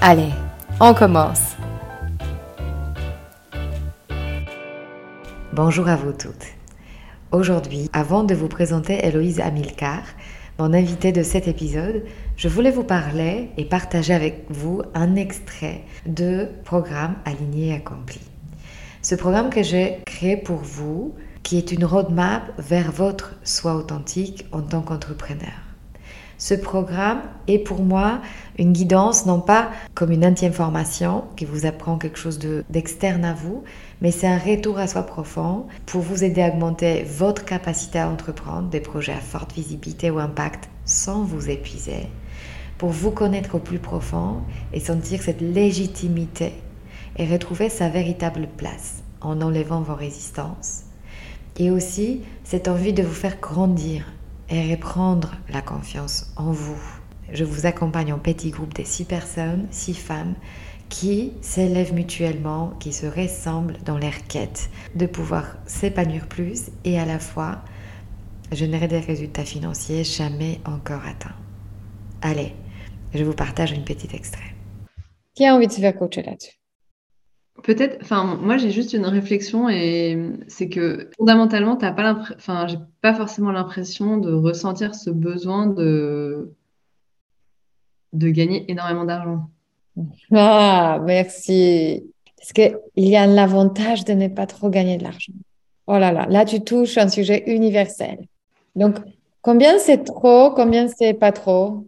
Allez, on commence. Bonjour à vous toutes. Aujourd'hui, avant de vous présenter Héloïse Amilcar, mon invitée de cet épisode, je voulais vous parler et partager avec vous un extrait de programme Aligné et Accompli. Ce programme que j'ai créé pour vous, qui est une roadmap vers votre soi authentique en tant qu'entrepreneur. Ce programme est pour moi une guidance, non pas comme une anti-information qui vous apprend quelque chose d'externe à vous, mais c'est un retour à soi profond pour vous aider à augmenter votre capacité à entreprendre des projets à forte visibilité ou impact sans vous épuiser, pour vous connaître au plus profond et sentir cette légitimité et retrouver sa véritable place en enlevant vos résistances. Et aussi cette envie de vous faire grandir et reprendre la confiance en vous. Je vous accompagne en petit groupe de six personnes, six femmes qui s'élèvent mutuellement, qui se ressemblent dans leur quête de pouvoir s'épanouir plus et à la fois générer des résultats financiers jamais encore atteints. Allez, je vous partage une petite extrait. Qui a envie de se faire coacher là-dessus? Peut-être, enfin, moi j'ai juste une réflexion et c'est que fondamentalement, t'as pas enfin, j'ai pas forcément l'impression de ressentir ce besoin de, de gagner énormément d'argent. Ah, merci. Parce qu'il y a l'avantage de ne pas trop gagner de l'argent. Oh là là, là tu touches un sujet universel. Donc, combien c'est trop, combien c'est pas trop?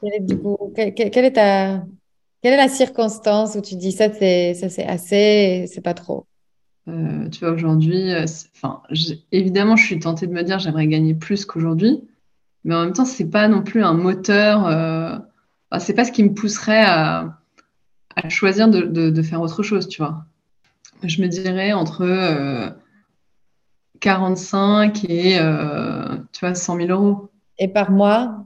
Coup, quelle est ta, quelle est la circonstance où tu dis ça, c'est ça c'est assez, c'est pas trop? Euh, Tu vois, aujourd'hui, euh, enfin, évidemment, je suis tentée de me dire j'aimerais gagner plus qu'aujourd'hui, mais en même temps, c'est pas non plus un moteur. Euh, c'est pas ce qui me pousserait à, choisir de, faire autre chose, tu vois. Je me dirais entre 45 et tu vois 100 000 euros. Et par mois?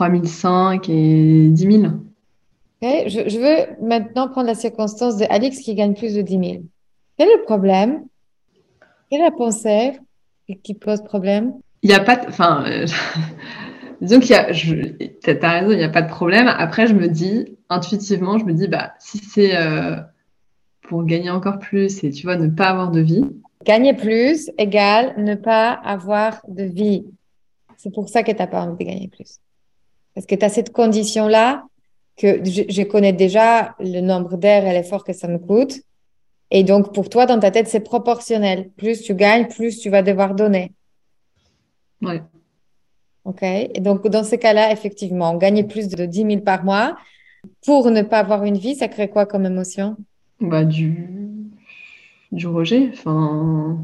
3005 et 10 000. je, veux maintenant prendre la circonstance de Alix qui gagne plus de 10 000. Quel est le problème? Quelle est la pensée qui pose problème? Il n'y a pas de... Enfin, euh, disons qu'il y a... Tu as raison, il n'y a pas de problème. Après, je me dis, intuitivement, je me dis, bah, si c'est euh, pour gagner encore plus et, tu vois, ne pas avoir de vie. Gagner plus égale ne pas avoir de vie. C'est pour ça que tu n'as pas envie de gagner plus. Parce que tu as cette condition-là que je, connais déjà le nombre d'heures et l'effort que ça me coûte. Et donc, pour toi, dans ta tête, c'est proportionnel. Plus tu gagnes, plus tu vas devoir donner. Oui. OK. Et donc, dans ce cas-là, effectivement, gagner plus de 10 000 par mois pour ne pas avoir une vie, ça crée quoi comme émotion? Bah, du... du rejet. Enfin,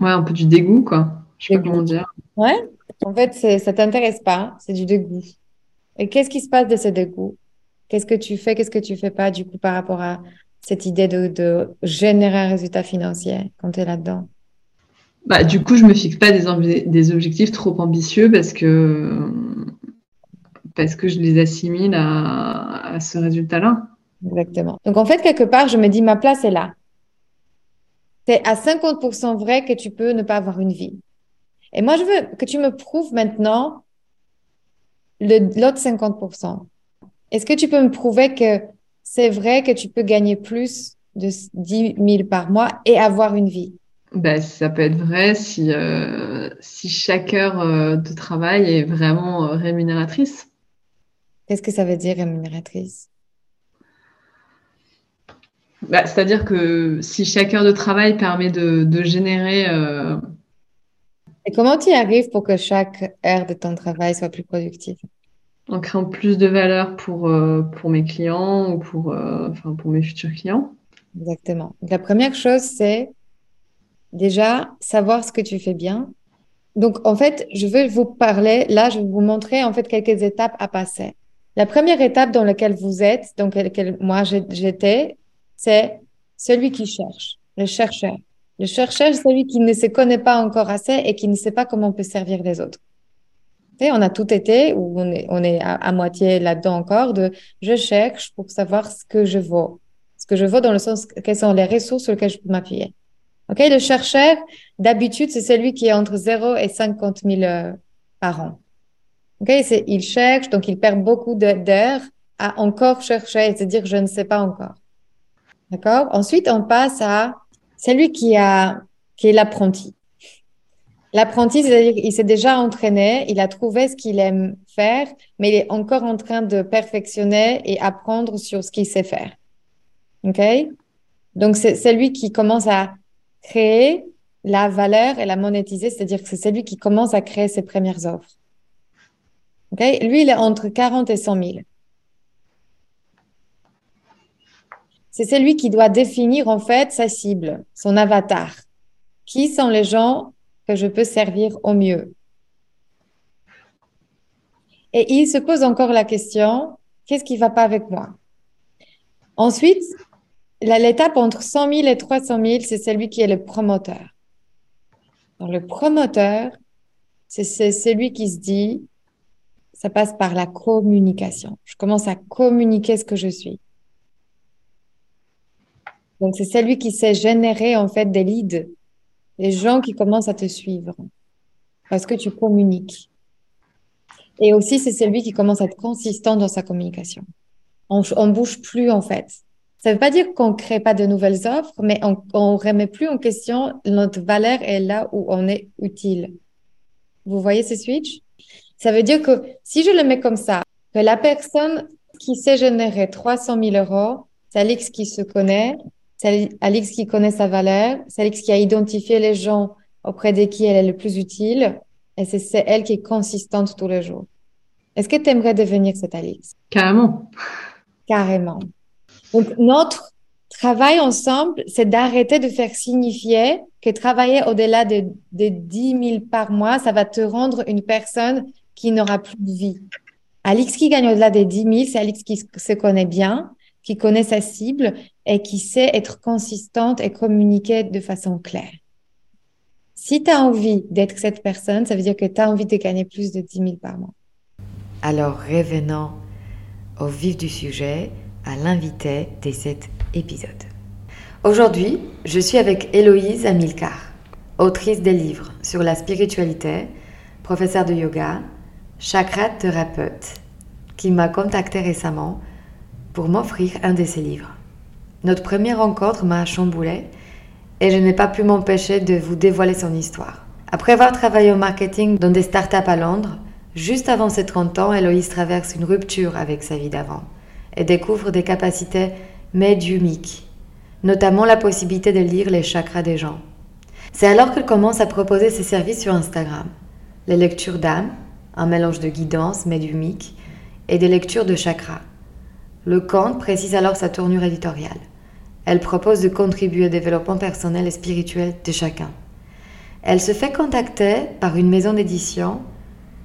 ouais, un peu du dégoût, quoi. Je sais pas comment dire. Ouais. En fait, ça t'intéresse pas. C'est du dégoût. Et qu'est-ce qui se passe de ce dégoût? Qu'est-ce que tu fais, qu'est-ce que tu fais pas du coup par rapport à cette idée de, générer un résultat financier quand tu es là-dedans? Bah, Du coup, je me fixe pas des, des objectifs trop ambitieux parce que, parce que je les assimile à, à ce résultat-là. Exactement. Donc en fait, quelque part, je me dis ma place est là. C'est à 50% vrai que tu peux ne pas avoir une vie. Et moi, je veux que tu me prouves maintenant l'autre 50%. Est-ce que tu peux me prouver que c'est vrai que tu peux gagner plus de 10 000 par mois et avoir une vie? Ben, Ça peut être vrai si, euh, si chaque heure euh, de travail est vraiment euh, rémunératrice. Qu'est-ce que ça veut dire rémunératrice? Bah, C'est-à-dire que si chaque heure de travail permet de, générer... Et comment tu y arrives pour que chaque heure de ton travail soit plus productive? En créant plus de valeur pour, euh, pour mes clients ou pour, euh, enfin, pour mes futurs clients. Exactement. la première chose, c'est déjà savoir ce que tu fais bien. Donc, en fait, je veux vous parler, là, je vais vous montrer en fait quelques étapes à passer. La première étape dans laquelle vous êtes, dans laquelle moi j'étais, c'est celui qui cherche, le chercheur. Le chercheur, c'est celui qui ne se connaît pas encore assez et qui ne sait pas comment on peut servir les autres. on a tout été, ou on est, à, moitié là-dedans encore, de je cherche pour savoir ce que je vaux. Ce que je vaux dans le sens, quelles sont les ressources sur lesquelles je peux m'appuyer. Ok, le chercheur, d'habitude, c'est celui qui est entre 0 et 50 000 euh, par an. Ok, il cherche, donc il perd beaucoup d'heures à encore chercher, c'est-à-dire je ne sais pas encore. D'accord? Ensuite, on passe à celui qui, a, qui est l'apprenti. L'apprenti, c'est-à-dire qu'il s'est déjà entraîné, il a trouvé ce qu'il aime faire, mais il est encore en train de perfectionner et apprendre sur ce qu'il sait faire. OK? Donc, c'est celui qui commence à créer la valeur et la monétiser, c'est-à-dire que c'est celui qui commence à créer ses premières offres. OK? Lui, il est entre 40 et 100 000. C'est celui qui doit définir en fait sa cible, son avatar. Qui sont les gens que je peux servir au mieux? Et il se pose encore la question, qu'est-ce qui ne va pas avec moi? Ensuite, l'étape entre 100 000 et 300 000, c'est celui qui est le promoteur. le promoteur, c'est celui qui se dit, ça passe par la communication. Je commence à communiquer ce que je suis. Donc, c'est celui qui sait générer en fait des leads, des gens qui commencent à te suivre parce que tu communiques. Et aussi, c'est celui qui commence à être consistant dans sa communication. On, on bouge plus en fait. Ça ne veut pas dire qu'on ne crée pas de nouvelles offres, mais on ne remet plus en question notre valeur est là où on est utile. Vous voyez ce switch? Ça veut dire que si je le mets comme ça, que la personne qui sait générer 300 000 euros, c'est Alix qui se connaît, c'est Alix qui connaît sa valeur, c'est Alix qui a identifié les gens auprès de qui elle est le plus utile, et c'est elle qui est consistante tous les jours. Est-ce que tu aimerais devenir cette Alix? Carrément. Carrément. Donc, notre travail ensemble, c'est d'arrêter de faire signifier que travailler au-delà de, de 10 000 par mois, ça va te rendre une personne qui n'aura plus de vie. Alix qui gagne au-delà des 10 000, c'est Alix qui se connaît bien, qui connaît sa cible et qui sait être consistante et communiquer de façon claire. Si tu as envie d'être cette personne, ça veut dire que tu as envie de gagner plus de 10 000 par mois. Alors revenons au vif du sujet, à l'invité de cet épisode. Aujourd'hui, je suis avec Héloïse Amilcar, autrice des livres sur la spiritualité, professeure de yoga, chakra thérapeute, qui m'a contacté récemment pour m'offrir un de ses livres. Notre première rencontre m'a chamboulé et je n'ai pas pu m'empêcher de vous dévoiler son histoire. Après avoir travaillé au marketing dans des startups à Londres, juste avant ses 30 ans, Héloïse traverse une rupture avec sa vie d'avant et découvre des capacités médiumiques, notamment la possibilité de lire les chakras des gens. C'est alors qu'elle commence à proposer ses services sur Instagram. Les lectures d'âme, un mélange de guidance médiumique et des lectures de chakras. Le compte précise alors sa tournure éditoriale. Elle propose de contribuer au développement personnel et spirituel de chacun. Elle se fait contacter par une maison d'édition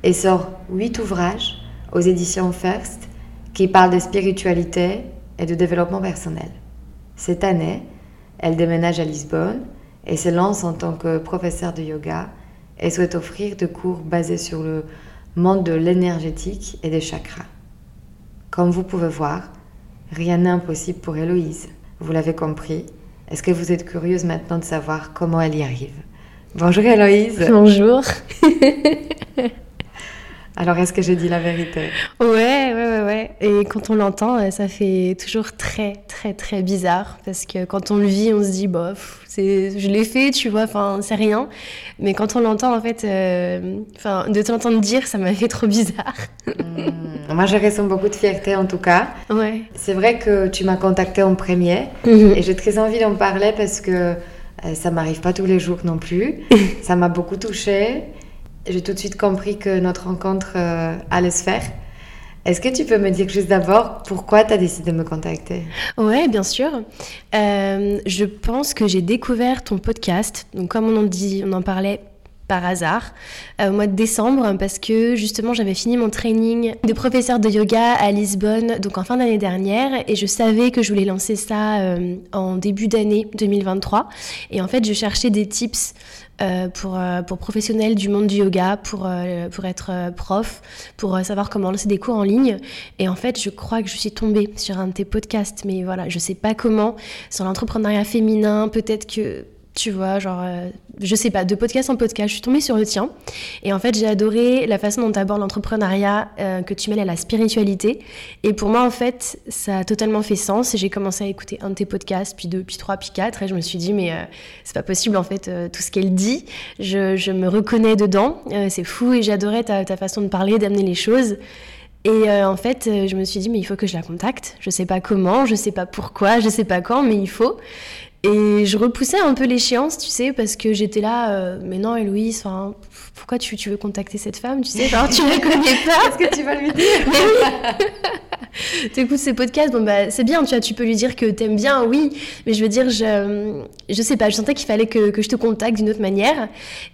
et sort huit ouvrages aux éditions First qui parlent de spiritualité et de développement personnel. Cette année, elle déménage à Lisbonne et se lance en tant que professeure de yoga et souhaite offrir des cours basés sur le monde de l'énergétique et des chakras. Comme vous pouvez voir, rien n'est impossible pour Héloïse. Vous l'avez compris. Est-ce que vous êtes curieuse maintenant de savoir comment elle y arrive? Bonjour Héloïse. Bonjour. Alors, est-ce que j'ai dit la vérité? Ouais. Et quand on l'entend, ça fait toujours très, très, très bizarre. Parce que quand on le vit, on se dit, bof, je l'ai fait, tu vois, enfin, c'est rien. Mais quand on l'entend, en fait, enfin, de t'entendre dire, ça m'a fait trop bizarre. Hmm. Moi, je ressens beaucoup de fierté, en tout cas. Ouais. C'est vrai que tu m'as contacté en premier. Mhm. Et j'ai très envie d'en parler parce que ça ça m'arrive pas tous les jours non plus. ça m'a beaucoup touchée j'ai tout de suite compris que notre rencontre euh, allait se faire. Est-ce que tu peux me dire juste d'abord pourquoi tu as décidé de me contacter? Oui, bien sûr. Euh, je pense que j'ai découvert ton podcast. Donc, comme on en dit, on en parlait par hasard euh, au mois de décembre parce que justement j'avais fini mon training de professeur de yoga à Lisbonne donc en fin d'année dernière et je savais que je voulais lancer ça en début d'année 2023 et en fait je cherchais des tips euh, pour, euh, pour professionnels du monde du yoga, pour, euh, pour être prof, pour savoir comment lancer des cours en ligne. Et en fait, je crois que je suis tombée sur un de tes podcasts, mais voilà, je sais pas comment, sur l'entrepreneuriat féminin, peut-être que tu vois, genre, euh, je sais pas, de podcast en podcast, je suis tombée sur le tien. Et en fait, j'ai adoré la façon dont tu abordes l'entrepreneuriat, euh, que tu mêles à la spiritualité. Et pour moi, en fait, ça a totalement fait sens. Et j'ai commencé à écouter un de tes podcasts, puis deux, puis trois, puis quatre. Et je me suis dit, mais euh, c'est pas possible, en fait, tout ce qu'elle dit. Je, me reconnais dedans. c'est fou. Et j'adorais ta, ta, façon de parler, d'amener les choses. Et en fait, je me suis dit, mais il faut que je la contacte. Je sais pas comment, je sais pas pourquoi, je sais pas quand, mais il faut. Et je repoussais un peu l'échéance, tu sais, parce que j'étais là, euh, mais non, Héloïse, pourquoi tu, tu, veux contacter cette femme Tu sais, genre, tu la connais pas. Qu'est-ce que tu vas lui dire? Tu écoutes ses podcasts, bon, bah, c'est bien, tu vois, tu peux lui dire que t'aimes bien, oui, mais je veux dire, je, je sais pas, je sentais qu'il fallait que, que, je te contacte d'une autre manière.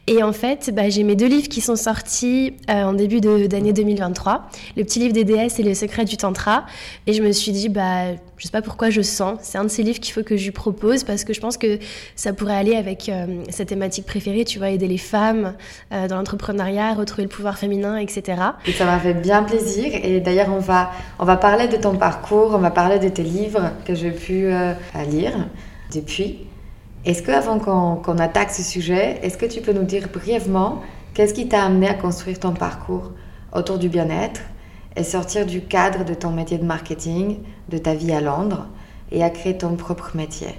Et en fait, bah, j'ai mes deux livres qui sont sortis euh, en début d'année 2023, le petit livre des déesses et le secret du tantra. Et je me suis dit, bah, je sais pas pourquoi je sens, c'est un de ces livres qu'il faut que je lui propose parce que je pense que ça pourrait aller avec euh, sa thématique préférée, tu vois, aider les femmes euh, dans l'entrepreneuriat, retrouver le pouvoir féminin, etc. Et ça m'a fait bien plaisir. Et d'ailleurs, on va, on va parler de ton parcours, on va parler de tes livres que j'ai pu euh, lire depuis. Est-ce que, avant qu'on attaque ce sujet, est-ce que tu peux nous dire brièvement qu'est-ce qui t'a amené à construire ton parcours autour du bien-être? Et sortir du cadre de ton métier de marketing, de ta vie à Londres, et à créer ton propre métier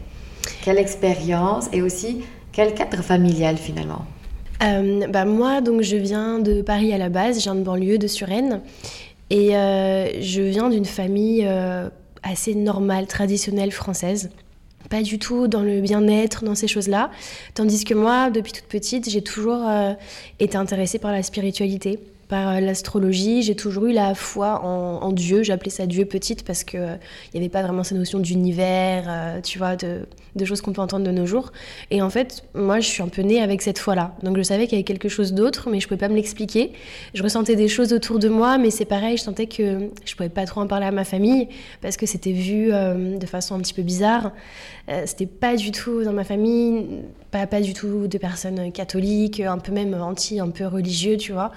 quelle expérience et aussi quel cadre familial finalement euh, bah moi, donc, je viens de Paris à la base, je viens de banlieue de Suresnes. Et euh, je viens d'une famille euh, assez normale, traditionnelle française. Pas du tout dans le bien-être, dans ces choses-là. Tandis que moi, depuis toute petite, j'ai toujours été intéressée par la spiritualité euh, l'astrologie. J'ai toujours eu la foi en, Dieu. J'appelais ça Dieu petite parce qu'il euh, n'y avait pas vraiment ces notions d'univers, euh, tu vois, de, choses qu'on peut entendre de nos jours. Et en fait, moi, je suis un peu née avec cette foi-là. Donc je savais qu'il y avait quelque chose d'autre, mais je ne pouvais pas me l'expliquer. Je ressentais des choses autour de moi, mais c'est pareil, je sentais que je ne pouvais pas trop en parler à ma famille parce que c'était vu de façon un petit peu bizarre. c'était pas du tout dans ma famille, pas, du tout de personnes catholiques, un peu même anti, un peu religieux, tu vois.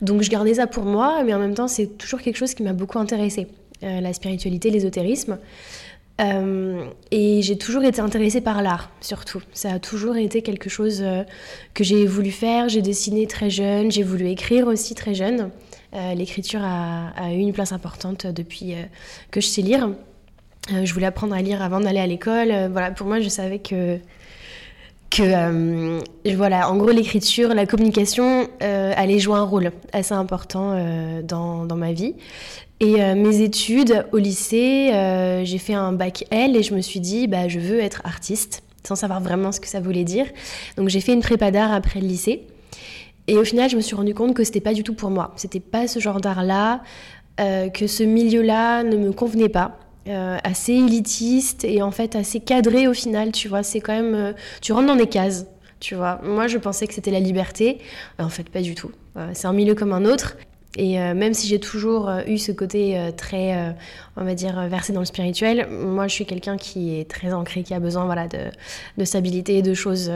Donc je gardais ça pour moi, mais en même temps, c'est toujours quelque chose qui m'a beaucoup intéressée, euh, la spiritualité, l'ésotérisme. Euh, et j'ai toujours été intéressée par l'art, surtout. Ça a toujours été quelque chose euh, que j'ai voulu faire. J'ai dessiné très jeune, j'ai voulu écrire aussi très jeune. L'écriture a, eu une place importante depuis que je sais lire. je voulais apprendre à lire avant d'aller à l'école. voilà, pour moi, je savais que que euh, voilà, en gros, l'écriture, la communication euh, allait jouer un rôle assez important euh, dans, dans, ma vie. Et mes études au lycée, j'ai fait un bac L et je me suis dit, bah, je veux être artiste, sans savoir vraiment ce que ça voulait dire. Donc j'ai fait une prépa d'art après le lycée. Et au final, je me suis rendu compte que c'était pas du tout pour moi. C'était pas ce genre d'art-là, que ce milieu-là ne me convenait pas. Euh, assez élitiste et en fait assez cadré au final, tu vois. C'est quand même. Euh, tu rentres dans des cases, tu vois. Moi, je pensais que c'était la liberté. En fait, pas du tout. Euh, c'est un milieu comme un autre. Et même si j'ai toujours eu ce côté très, on va dire, versé dans le spirituel, moi je suis quelqu'un qui est très ancré, qui a besoin voilà, de, stabilité et de choses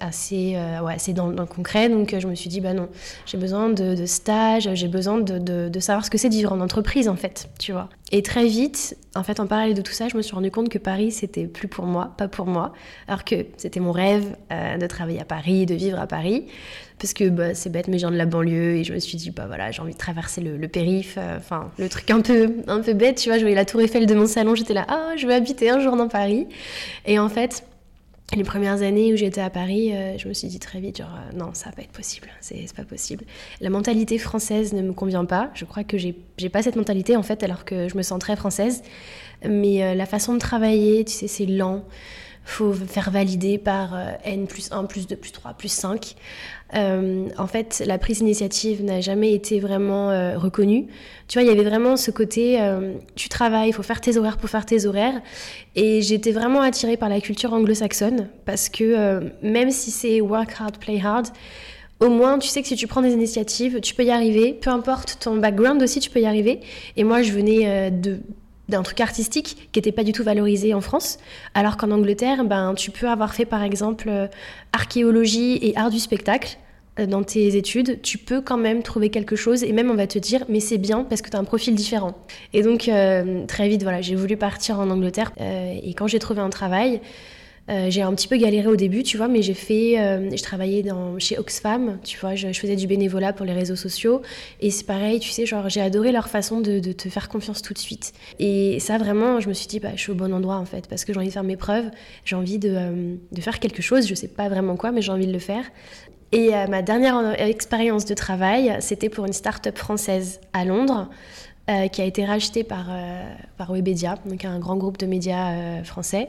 assez, ouais, assez dans, le concret. Donc je me suis dit, bah non, j'ai besoin de, de stage, j'ai besoin de, savoir ce que c'est de vivre en entreprise en fait, tu vois. Et très vite, en fait, en parallèle de tout ça, je me suis rendu compte que Paris, c'était plus pour moi, pas pour moi. Alors que c'était mon rêve euh, de travailler à Paris, de vivre à Paris. Parce que bah, c'est bête, mais je viens de la banlieue et je me suis dit, bah voilà, j'ai envie de traverser le, périph. Euh, enfin, le truc un peu, un peu bête, tu vois. Je voyais la Tour Eiffel de mon salon, j'étais là, ah, je veux habiter un jour dans Paris. Et en fait, les premières années où j'étais à Paris, euh, je me suis dit très vite, genre, non, ça va pas être possible, c'est pas possible. La mentalité française ne me convient pas. Je crois que j'ai pas cette mentalité, en fait, alors que je me sens très française. Mais euh, la façon de travailler, tu sais, c'est lent. faut faire valider par euh, N plus 1, plus 2, plus 3, plus 5. Euh, en fait, la prise d'initiative n'a jamais été vraiment reconnue. Tu vois, il y avait vraiment ce côté, tu travailles, il faut faire tes horaires pour faire tes horaires. Et j'étais vraiment attirée par la culture anglo-saxonne parce que même si c'est work hard, play hard, au moins, tu sais que si tu prends des initiatives, tu peux y arriver. Peu importe ton background aussi, tu peux y arriver. Et moi, je venais de d'un truc artistique qui n'était pas du tout valorisé en France, alors qu'en Angleterre, ben, tu peux avoir fait par exemple euh, archéologie et art du spectacle euh, dans tes études, tu peux quand même trouver quelque chose et même on va te dire mais c'est bien parce que tu as un profil différent. Et donc euh, très vite voilà, j'ai voulu partir en Angleterre et quand j'ai trouvé un travail, j'ai un petit peu galéré au début, tu vois, mais j'ai fait, euh, je travaillais chez Oxfam, tu vois, je, faisais du bénévolat pour les réseaux sociaux. Et c'est pareil, tu sais, genre, j'ai adoré leur façon de, te faire confiance tout de suite. Et ça, vraiment, je me suis dit, bah, je suis au bon endroit, en fait, parce que j'ai envie de faire mes preuves, j'ai envie de, euh, faire quelque chose, je sais pas vraiment quoi, mais j'ai envie de le faire. Et ma dernière expérience de travail, c'était pour une start-up française à Londres. qui a été rachetée par, par Webedia, donc un grand groupe de médias français.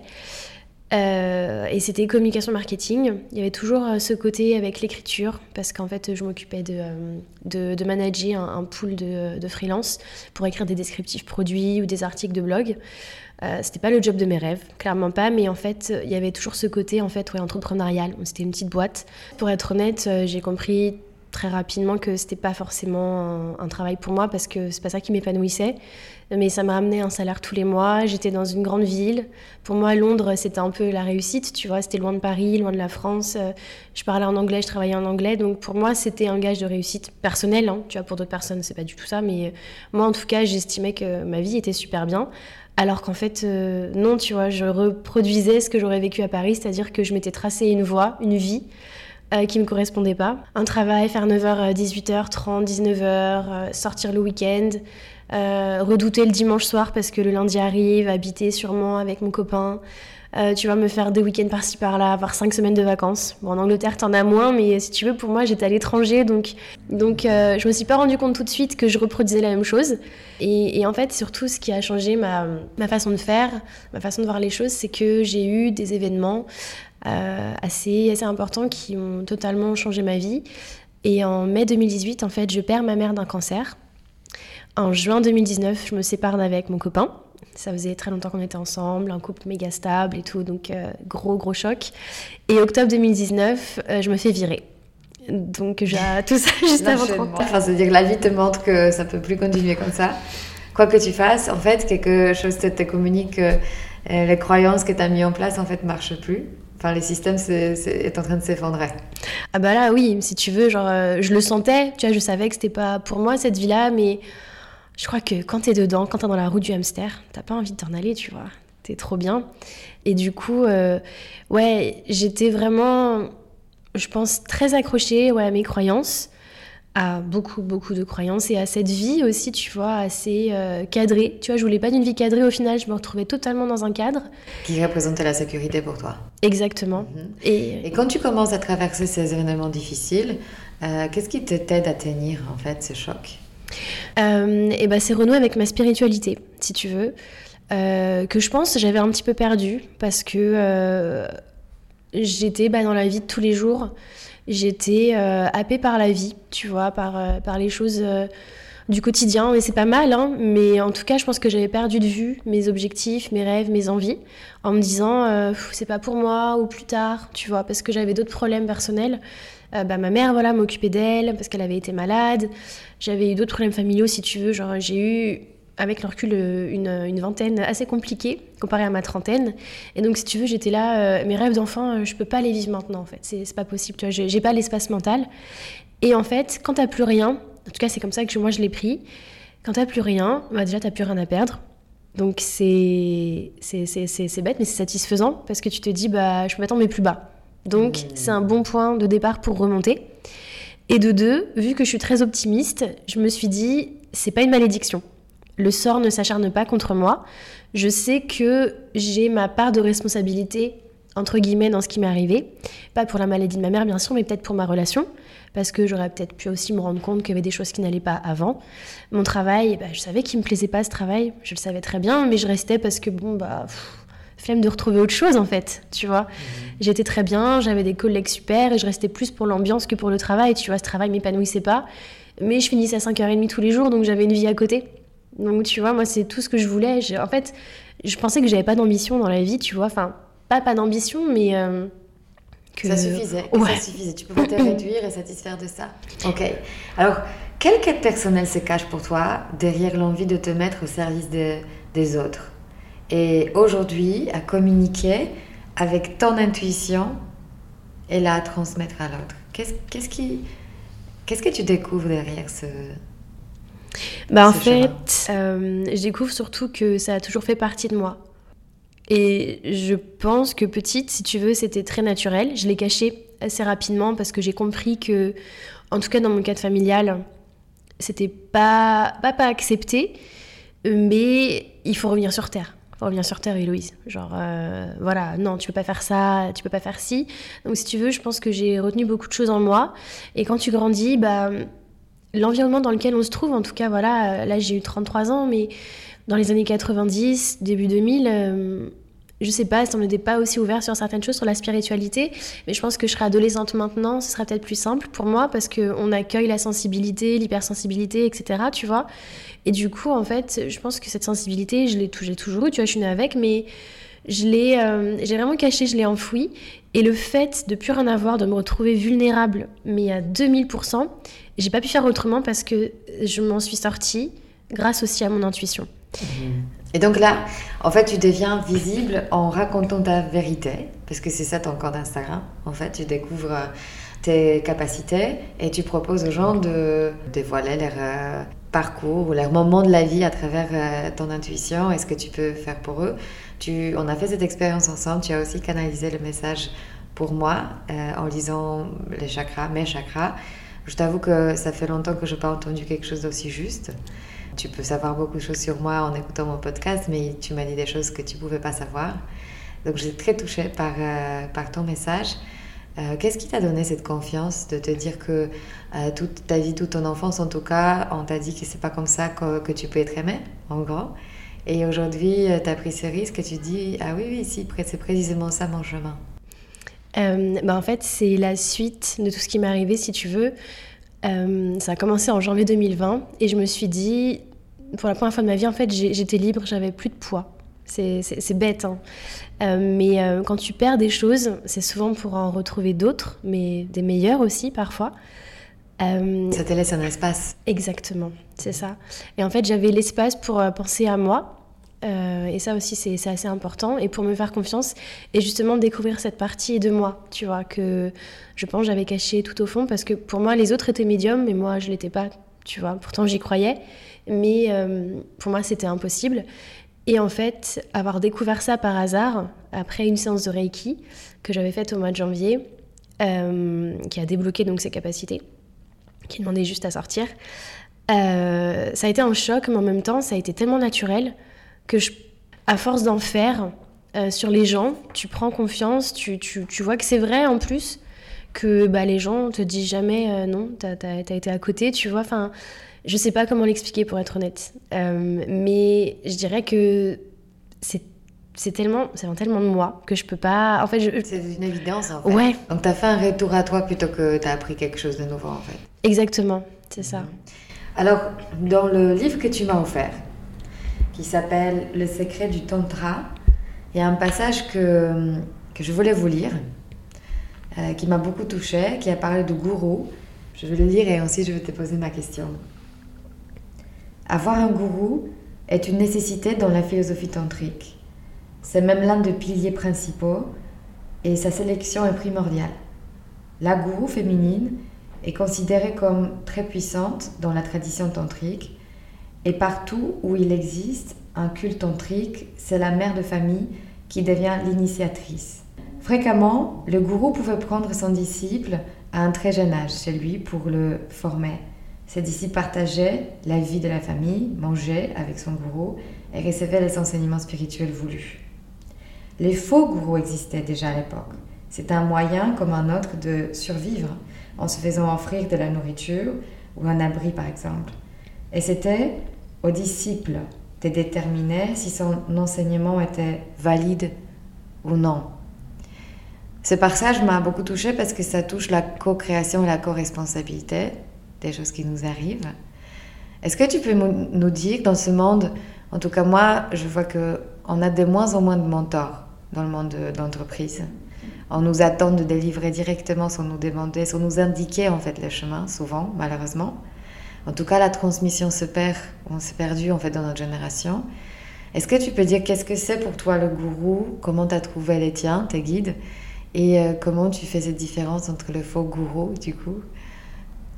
Euh, et c'était communication marketing. Il y avait toujours euh, ce côté avec l'écriture, parce qu'en fait, je m'occupais de, euh, de, manager un, pool de, de, freelance pour écrire des descriptifs produits ou des articles de blog. Euh, c'était pas le job de mes rêves, clairement pas, mais en fait, il y avait toujours ce côté en fait, ouais, entrepreneurial. C'était une petite boîte. Pour être honnête, j'ai compris très rapidement que c'était pas forcément un, travail pour moi parce que c'est pas ça qui m'épanouissait. Mais ça me ramenait un salaire tous les mois. J'étais dans une grande ville. Pour moi, Londres, c'était un peu la réussite. Tu vois, c'était loin de Paris, loin de la France. Euh, je parlais en anglais, je travaillais en anglais. Donc pour moi, c'était un gage de réussite personnelle. Hein. Tu vois, pour d'autres personnes, c'est pas du tout ça. Mais euh, moi, en tout cas, j'estimais que ma vie était super bien. Alors qu'en fait, euh, non, tu vois, je reproduisais ce que j'aurais vécu à Paris, c'est-à-dire que je m'étais tracé une voie, une vie euh, qui me correspondait pas. Un travail, faire 9h, 18h, 30, 19h, sortir le week-end, euh, redouter le dimanche soir parce que le lundi arrive, habiter sûrement avec mon copain. Euh, tu vas me faire des week-ends par-ci par-là, avoir cinq semaines de vacances. Bon, en Angleterre, t'en as moins, mais si tu veux, pour moi, j'étais à l'étranger, donc, donc je me suis pas rendu compte tout de suite que je reproduisais la même chose. Et, et en fait, surtout, ce qui a changé ma, ma, façon de faire, ma façon de voir les choses, c'est que j'ai eu des événements assez, assez importants qui ont totalement changé ma vie. Et en mai 2018, en fait, je perds ma mère d'un cancer. En juin 2019, je me sépare d'avec mon copain. Ça faisait très longtemps qu'on était ensemble, un couple méga stable et tout, donc euh, gros gros choc. Et octobre 2019, euh, je me fais virer. Donc j'ai tout ça juste avant 30 ans. Enfin, c'est-à-dire que la vie te montre que ça peut plus continuer comme ça. Quoi que tu fasses, en fait, quelque chose te, te communique que euh, les croyances que tu as mis en place en fait marchent plus. Enfin, les systèmes est, en train de s'effondrer. Ah bah là, oui, si tu veux, genre, je le sentais, tu vois, je savais que c'était pas pour moi cette vie-là, mais je crois que quand t'es dedans, quand t'es dans la roue du hamster, t'as pas envie de t'en aller, tu vois. T'es trop bien. Et du coup, euh, ouais, j'étais vraiment, je pense, très accrochée ouais, à mes croyances, à beaucoup, beaucoup de croyances et à cette vie aussi, tu vois, assez euh, cadrée. Tu vois, je voulais pas d'une vie cadrée au final, je me retrouvais totalement dans un cadre. Qui représentait la sécurité pour toi. Exactement. Mhm. et... et... quand tu commences à traverser ces événements difficiles, euh, qu'est-ce qui t'aide à tenir en fait ces chocs euh, et ben c'est renouer avec ma spiritualité, si tu veux, euh, que je pense j'avais un petit peu perdu parce que euh, j'étais bah, dans la vie de tous les jours, j'étais happée par la vie, tu vois, par, par les choses du quotidien, et c'est pas mal, hein, mais en tout cas, je pense que j'avais perdu de vue mes objectifs, mes rêves, mes envies, en me disant, c'est pas pour moi, ou plus tard, tu vois, parce que j'avais d'autres problèmes personnels. Euh, bah, ma mère voilà m'occupait d'elle parce qu'elle avait été malade. J'avais eu d'autres problèmes familiaux si tu veux. Genre j'ai eu avec le recul une, une, vingtaine assez compliquée comparée à ma trentaine. Et donc si tu veux j'étais là, euh, mes rêves d'enfant je peux pas les vivre maintenant en fait. C'est pas possible. Tu vois, j'ai pas l'espace mental. Et en fait quand t'as plus rien, en tout cas c'est comme ça que moi je l'ai pris. Quand t'as plus rien, bah déjà t'as plus rien à perdre. Donc c'est bête, mais c'est satisfaisant parce que tu te dis, bah, je peux m'attendre mais plus bas. Donc mmh. c'est un bon point de départ pour remonter. Et de deux, vu que je suis très optimiste, je me suis dit, c'est pas une malédiction. Le sort ne s'acharne pas contre moi. Je sais que j'ai ma part de responsabilité, entre guillemets, dans ce qui m'est arrivé. Pas pour la maladie de ma mère, bien sûr, mais peut-être pour ma relation parce que j'aurais peut-être pu aussi me rendre compte qu'il y avait des choses qui n'allaient pas avant. Mon travail, bah, je savais qu'il me plaisait pas ce travail, je le savais très bien, mais je restais parce que bon bah flemme de retrouver autre chose en fait, tu vois. Mmh. J'étais très bien, j'avais des collègues super et je restais plus pour l'ambiance que pour le travail, tu vois, ce travail m'épanouissait pas. Mais je finissais à 5h30 tous les jours, donc j'avais une vie à côté. Donc tu vois, moi c'est tout ce que je voulais. En fait, je pensais que j'avais pas d'ambition dans la vie, tu vois. Enfin, pas pas d'ambition, mais euh, ça suffisait. Ça suffisait. Tu pouvais te réduire et satisfaire de ça. Ok. Alors, quelle quête personnelle se cache pour toi derrière l'envie de te mettre au service des autres? Et aujourd'hui, à communiquer avec ton intuition et la transmettre à l'autre. Qu'est-ce qui, qu'est-ce que tu découvres derrière ce bah en fait, euh, je découvre surtout que ça a toujours fait partie de moi. Et je pense que petite, si tu veux, c'était très naturel. Je l'ai caché assez rapidement parce que j'ai compris que, en tout cas dans mon cadre familial, c'était pas, pas, pas accepté, mais il faut revenir sur Terre. Il faut revenir sur Terre, Héloïse. Genre, euh, voilà, non, tu peux pas faire ça, tu peux pas faire ci. Donc, si tu veux, je pense que j'ai retenu beaucoup de choses en moi. Et quand tu grandis, bah, l'environnement dans lequel on se trouve, en tout cas, voilà, là j'ai eu 33 ans, mais dans les années 90, début 2000, je sais pas, si on n'était pas aussi ouvert sur certaines choses, sur la spiritualité, mais je pense que je serai adolescente maintenant, ce sera peut-être plus simple pour moi parce qu'on accueille la sensibilité, l'hypersensibilité, etc. Tu vois Et du coup, en fait, je pense que cette sensibilité, je l'ai toujours eu, tu vois, je suis née avec, mais je l'ai, euh, j'ai vraiment caché, je l'ai enfoui. Et le fait de plus rien avoir, de me retrouver vulnérable, mais à 2000%, j'ai pas pu faire autrement parce que je m'en suis sortie grâce aussi à mon intuition. Et donc là, en fait, tu deviens visible en racontant ta vérité, parce que c'est ça ton compte Instagram. En fait, tu découvres euh, tes capacités et tu proposes aux gens de dévoiler leur euh, parcours ou leur moment de la vie à travers ton intuition et ce que tu peux faire pour eux. On a fait cette expérience ensemble. Tu as aussi canalisé le message pour moi en lisant les chakras, mes chakras. Je t'avoue que ça fait longtemps que je n'ai pas entendu quelque chose d'aussi juste. Tu peux savoir beaucoup de choses sur moi en écoutant mon podcast, mais tu m'as dit des choses que tu ne pouvais pas savoir. Donc j'étais très touchée par, euh, par ton message. Euh, qu'est-ce qui t'a donné cette confiance de te dire que euh, toute ta vie, toute ton enfance en tout cas, on t'a dit que c'est pas comme ça que, que, tu peux être aimé, en gros? Et aujourd'hui, tu as pris ce risque et tu dis Ah oui, oui, c'est précisément ça mon chemin. bah en fait, c'est la suite de tout ce qui m'est arrivé, si tu veux. Euh, ça a commencé en janvier 2020 et je me suis dit, pour la première fois de ma vie, en fait, j'étais libre, j'avais plus de poids. C'est bête, hein. Euh, mais euh, quand tu perds des choses, c'est souvent pour en retrouver d'autres, mais des meilleures aussi parfois. Ça te laisse un espace. Exactement, c'est ça. Et en fait, j'avais l'espace pour penser à moi, euh, et ça aussi, c'est assez important. Et pour me faire confiance et justement découvrir cette partie de moi, tu vois, que je pense j'avais caché tout au fond parce que pour moi, les autres étaient médiums, mais moi, je l'étais pas, tu vois. Pourtant, j'y croyais, mais euh, pour moi, c'était impossible. Et en fait, avoir découvert ça par hasard, après une séance de Reiki que j'avais faite au mois de janvier, euh, qui a débloqué donc ses capacités, qui demandait juste à sortir, ça a été un choc, mais en même temps, ça a été tellement naturel que je, à force d'en faire euh, sur les gens, tu prends confiance, tu, tu, tu vois que c'est vrai en plus, que bah, les gens te disent jamais euh, non, t'as as, été à côté, tu vois. Enfin, je sais pas comment l'expliquer pour être honnête, euh, mais je dirais que c'est c'est tellement, tellement de moi que je peux pas. En fait, c'est une évidence. En fait. Ouais. Donc, tu as fait un retour à toi plutôt que tu as appris quelque chose de nouveau, en fait. Exactement, c'est ça. Alors, dans le livre que tu m'as offert, qui s'appelle Le secret du Tantra. Il y a un passage que, que je voulais vous lire, euh, qui m'a beaucoup touchée, qui a parlé de gourou. Je vais le lire et ensuite je vais te poser ma question. Avoir un gourou est une nécessité dans la philosophie tantrique. C'est même l'un des piliers principaux et sa sélection est primordiale. La gourou féminine est considérée comme très puissante dans la tradition tantrique et partout où il existe, un culte tantrique, c'est la mère de famille qui devient l'initiatrice. Fréquemment, le gourou pouvait prendre son disciple à un très jeune âge chez lui pour le former. Ses disciples partageaient la vie de la famille, mangeaient avec son gourou et recevaient les enseignements spirituels voulus. Les faux gourous existaient déjà à l'époque. C'est un moyen comme un autre de survivre en se faisant offrir de la nourriture ou un abri par exemple. Et c'était aux disciples de déterminer si son enseignement était valide ou non. Ce passage m'a beaucoup touchée parce que ça touche la co-création et la co-responsabilité des choses qui nous arrivent. Est-ce que tu peux nous dire dans ce monde, en tout cas moi, je vois que on a de moins en moins de mentors dans le monde d'entreprise. On nous attend de délivrer directement sans nous demander, sans nous indiquer en fait le chemin, souvent, malheureusement. En tout cas, la transmission se perd, on s'est perdu en fait dans notre génération. Est-ce que tu peux dire qu'est-ce que c'est pour toi le gourou? Comment tu as trouvé les tiens, tes guides? Et euh, comment tu fais cette différence entre le faux gourou, du coup?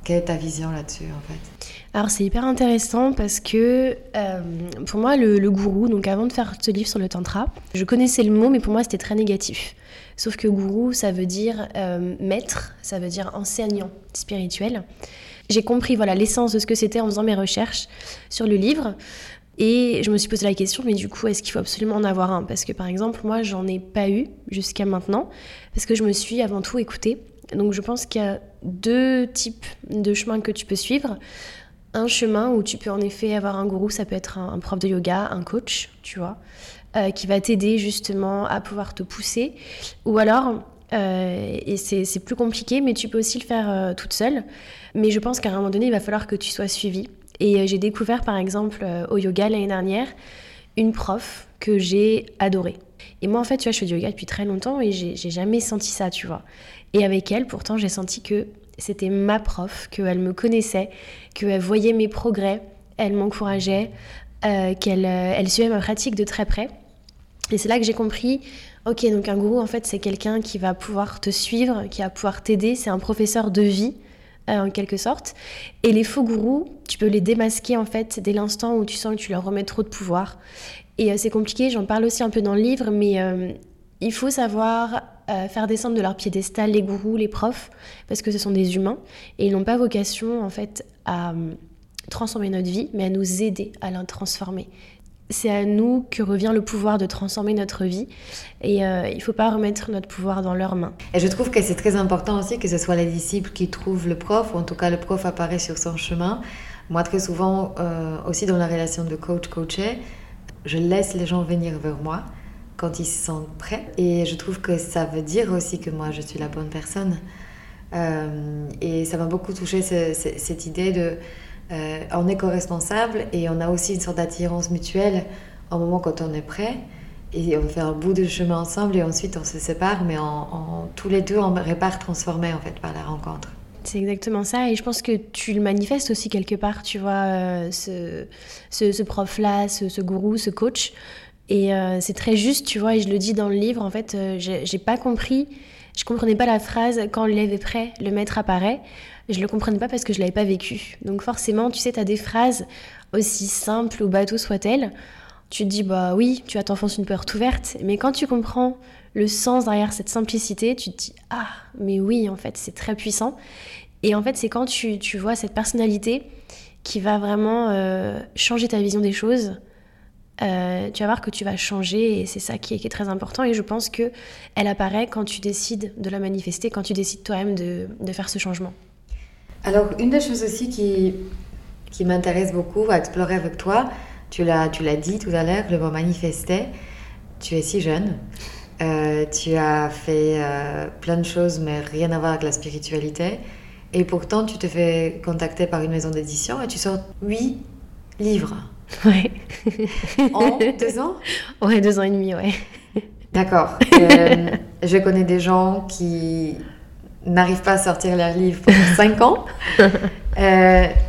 Quelle est ta vision là-dessus, en fait? Alors, c'est hyper intéressant parce que euh, pour moi, le, gourou, donc avant de faire ce livre sur le tantra, je connaissais le mot, mais pour moi, c'était très négatif. Sauf que gourou, ça veut dire euh, maître, ça veut dire enseignant spirituel. J'ai compris voilà l'essence de ce que c'était en faisant mes recherches sur le livre. Et je me suis posé la question, mais du coup, est-ce qu'il faut absolument en avoir un? Parce que par exemple, moi, j'en ai pas eu jusqu'à maintenant, parce que je me suis avant tout écoutée. Donc je pense qu'il y a deux types de chemins que tu peux suivre. Un chemin où tu peux en effet avoir un gourou, ça peut être un, prof de yoga, un coach, tu vois, euh, qui va t'aider justement à pouvoir te pousser. Ou alors, euh, et c'est plus compliqué, mais tu peux aussi le faire euh, toute seule. Mais je pense qu'à un moment donné, il va falloir que tu sois suivie. Et j'ai découvert par exemple au yoga l'année dernière une prof que j'ai adorée. Et moi en fait, tu vois, je fais du yoga depuis très longtemps et j'ai jamais senti ça, tu vois. Et avec elle, pourtant, j'ai senti que c'était ma prof, qu'elle me connaissait, qu'elle voyait mes progrès, elle m'encourageait, qu'elle elle suivait ma pratique de très près. Et c'est là que j'ai compris Ok, donc un gourou, en fait, c'est quelqu'un qui va pouvoir te suivre, qui va pouvoir t'aider. C'est un professeur de vie, euh, en quelque sorte. Et les faux gourous, tu peux les démasquer, en fait, dès l'instant où tu sens que tu leur remets trop de pouvoir. Et euh, c'est compliqué, j'en parle aussi un peu dans le livre, mais euh, il faut savoir faire descendre de leur piédestal les gourous, les profs, parce que ce sont des humains. Et ils n'ont pas vocation, en fait, à transformer notre vie, mais à nous aider à la transformer c'est à nous que revient le pouvoir de transformer notre vie et euh, il ne faut pas remettre notre pouvoir dans leurs mains. Et je trouve que c'est très important aussi que ce soit les disciples qui trouvent le prof, ou en tout cas le prof apparaît sur son chemin. Moi, très souvent, euh, aussi dans la relation de coach-coaché, je laisse les gens venir vers moi quand ils se sentent prêts. Et je trouve que ça veut dire aussi que moi, je suis la bonne personne. Euh, et ça m'a beaucoup touché cette idée de euh, on est co-responsable et on a aussi une sorte d'attirance mutuelle au moment quand on est prêt. Et on fait un bout de chemin ensemble et ensuite on se sépare, mais tous les deux, on répare transformés en fait par la rencontre. C'est exactement ça, et je pense que tu le manifestes aussi quelque part, tu vois, euh, ce, ce, prof-là, ce, gourou, ce coach. Et euh, c'est très juste, tu vois, et je le dis dans le livre, en fait, j'ai pas compris, je comprenais pas la phrase quand l'élève est prêt, le maître apparaît je le comprenais pas parce que je l'avais pas vécu. Donc forcément, tu sais, tu as des phrases aussi simples ou bateau soient-elles, tu te dis bah oui, tu as t'enfoncer une porte ouverte, mais quand tu comprends le sens derrière cette simplicité, tu te dis ah mais oui en fait c'est très puissant. Et en fait c'est quand tu, tu, vois cette personnalité qui va vraiment euh, changer ta vision des choses. Euh, tu vas voir que tu vas changer et c'est ça qui est, très important et je pense que elle apparaît quand tu décides de la manifester, quand tu décides toi-même de, de faire ce changement. Alors, une des choses aussi qui, qui m'intéresse beaucoup à explorer avec toi, tu l'as, tu l'as dit tout à l'heure, le mot manifester. Tu es si jeune. Euh, tu as fait euh, plein de choses, mais rien à voir avec la spiritualité. Et pourtant, tu te fais contacter par une maison d'édition et tu sors huit livres. Ouais. en deux ans? Ouais, deux ans et demi, ouais. D'accord. Euh, je connais des gens qui n'arrivent pas à sortir leurs livres pendant 5 ans.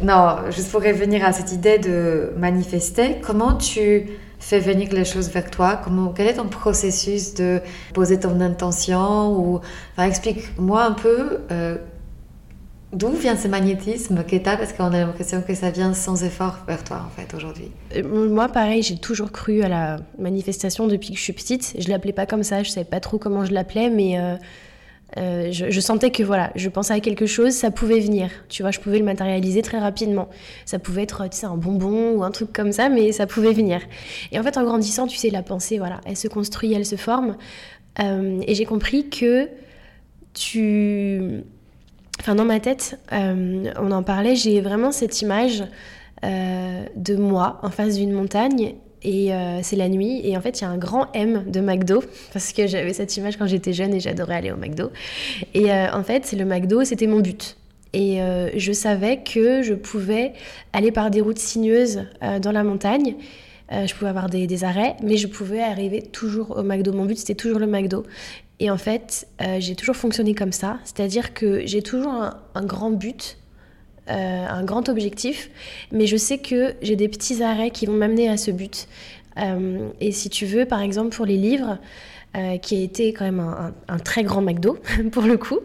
Non, juste pour revenir à cette idée de manifester, comment tu fais venir les choses vers toi comment, Quel est ton processus de poser ton intention ou, Explique-moi un peu euh, D'où vient ce magnétisme que tu as Parce qu'on a l'impression que ça vient sans effort vers toi, en fait, aujourd'hui. Euh, moi, pareil, j'ai toujours cru à la manifestation depuis que je suis petite. Je l'appelais pas comme ça, je savais pas trop comment je l'appelais, mais euh, euh, je, sentais que voilà, je pensais à quelque chose, ça pouvait venir. Tu vois, je pouvais le matérialiser très rapidement. Ça pouvait être, un bonbon ou un truc comme ça, mais ça pouvait venir. Et en fait, en grandissant, tu sais, la pensée, voilà, elle se construit, elle se forme. et j'ai compris que tu Enfin, dans ma tête, euh, on en parlait, j'ai vraiment cette image euh, de moi en face d'une montagne et euh, c'est la nuit. Et en fait, il y a un grand M de McDo, parce que j'avais cette image quand j'étais jeune et j'adorais aller au McDo. Et en fait, le McDo, c'était mon but. Et je savais que je pouvais aller par des routes sinueuses dans la montagne. je pouvais avoir des, arrêts, mais je pouvais arriver toujours au McDo. Mon but, c'était toujours le McDo. Et en fait, euh, j'ai toujours fonctionné comme ça, c'est-à-dire que j'ai toujours un, grand but, euh, un grand objectif, mais je sais que j'ai des petits arrêts qui vont m'amener à ce but. Euh, et si tu veux, par exemple, pour les livres, qui a été quand même un, très grand McDo pour le coup.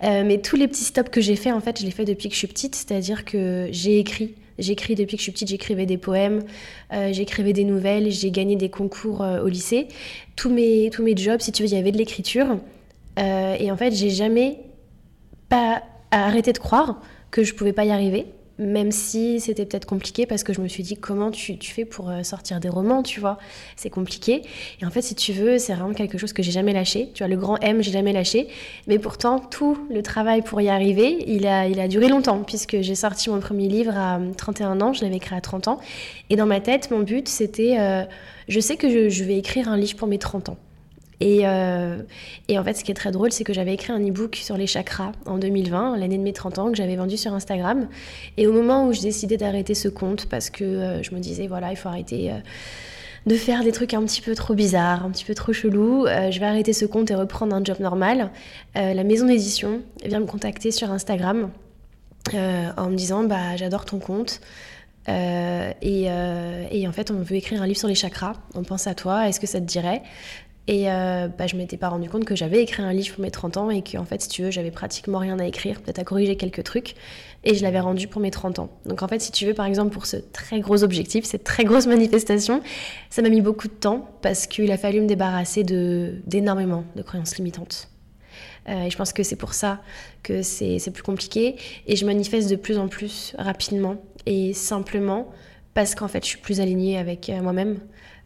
mais tous les petits stops que j'ai fait, en fait, je les fais depuis que je suis petite, c'est-à-dire que j'ai écrit J'écris depuis que je suis petite, j'écrivais des poèmes, euh, j'écrivais des nouvelles, j'ai gagné des concours euh, au lycée. Tous mes, tous mes jobs, si tu veux, il y avait de l'écriture. Euh, et en fait, j'ai jamais pas arrêté de croire que je pouvais pas y arriver même si c'était peut-être compliqué parce que je me suis dit comment tu, fais pour euh, sortir des romans, tu vois, c'est compliqué. Et en fait, si tu veux, c'est vraiment quelque chose que j'ai jamais lâché. Tu vois, le grand M, j'ai jamais lâché. Mais pourtant, tout le travail pour y arriver, il a, duré longtemps puisque j'ai sorti mon premier livre à 31 ans, je l'avais écrit à 30 ans. Et dans ma tête, mon but, c'était, euh, je sais que je, je vais écrire un livre pour mes 30 ans. Euh, et, en fait, ce qui est très drôle, c'est que j'avais écrit un e-book sur les chakras en 2020, l'année de mes 30 ans, que j'avais vendu sur Instagram. Et au moment où je décidais d'arrêter ce compte, parce que euh, je me disais, voilà, il faut arrêter euh, de faire des trucs un petit peu trop bizarres, un petit peu trop chelous, je vais arrêter ce compte et reprendre un job normal. la maison d'édition vient me contacter sur Instagram en me disant, bah, j'adore ton compte. et, et, en fait, on veut écrire un livre sur les chakras. On pense à toi. Est-ce que ça te dirait? Et euh, bah, je m'étais pas rendu compte que j'avais écrit un livre pour mes 30 ans et que, en fait, si tu veux, j'avais pratiquement rien à écrire, peut-être à corriger quelques trucs. Et je l'avais rendu pour mes 30 ans. Donc, en fait, si tu veux, par exemple, pour ce très gros objectif, cette très grosse manifestation, ça m'a mis beaucoup de temps parce qu'il a fallu me débarrasser d'énormément de, croyances limitantes. Euh, et je pense que c'est pour ça que c'est plus compliqué. Et je manifeste de plus en plus rapidement et simplement parce qu'en fait, je suis plus alignée avec euh, moi-même.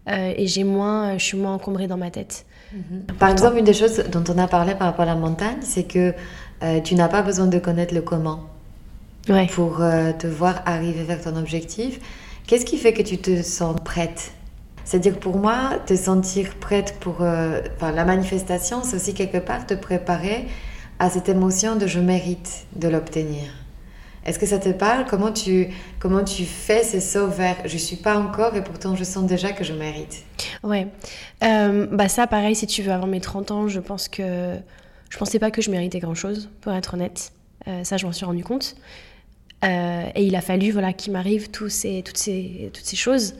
Euh, et j'ai moins, je suis moins encombrée dans ma tête. Mhm. Par exemple, une des choses dont on a parlé par rapport à la montagne, c'est que euh, tu n'as pas besoin de connaître le comment pour euh, te voir arriver vers ton objectif. Qu'est-ce qui fait que tu te sens prête? C'est-à-dire pour moi, te sentir prête pour la manifestation, c'est aussi quelque part te préparer à cette émotion de je mérite de l'obtenir. Est-ce que ça te parle? Comment tu, comment tu fais ce saut vers je suis pas encore et pourtant je sens déjà que je mérite? Ouais. Euh, bah ça, pareil, si tu veux, avant mes 30 ans, je pense que je pensais pas que je méritais grand-chose, pour être honnête. Euh, ça, je m'en suis rendu compte. Euh, et il a fallu voilà, qu'il m'arrive tous ces, toutes, ces, toutes ces choses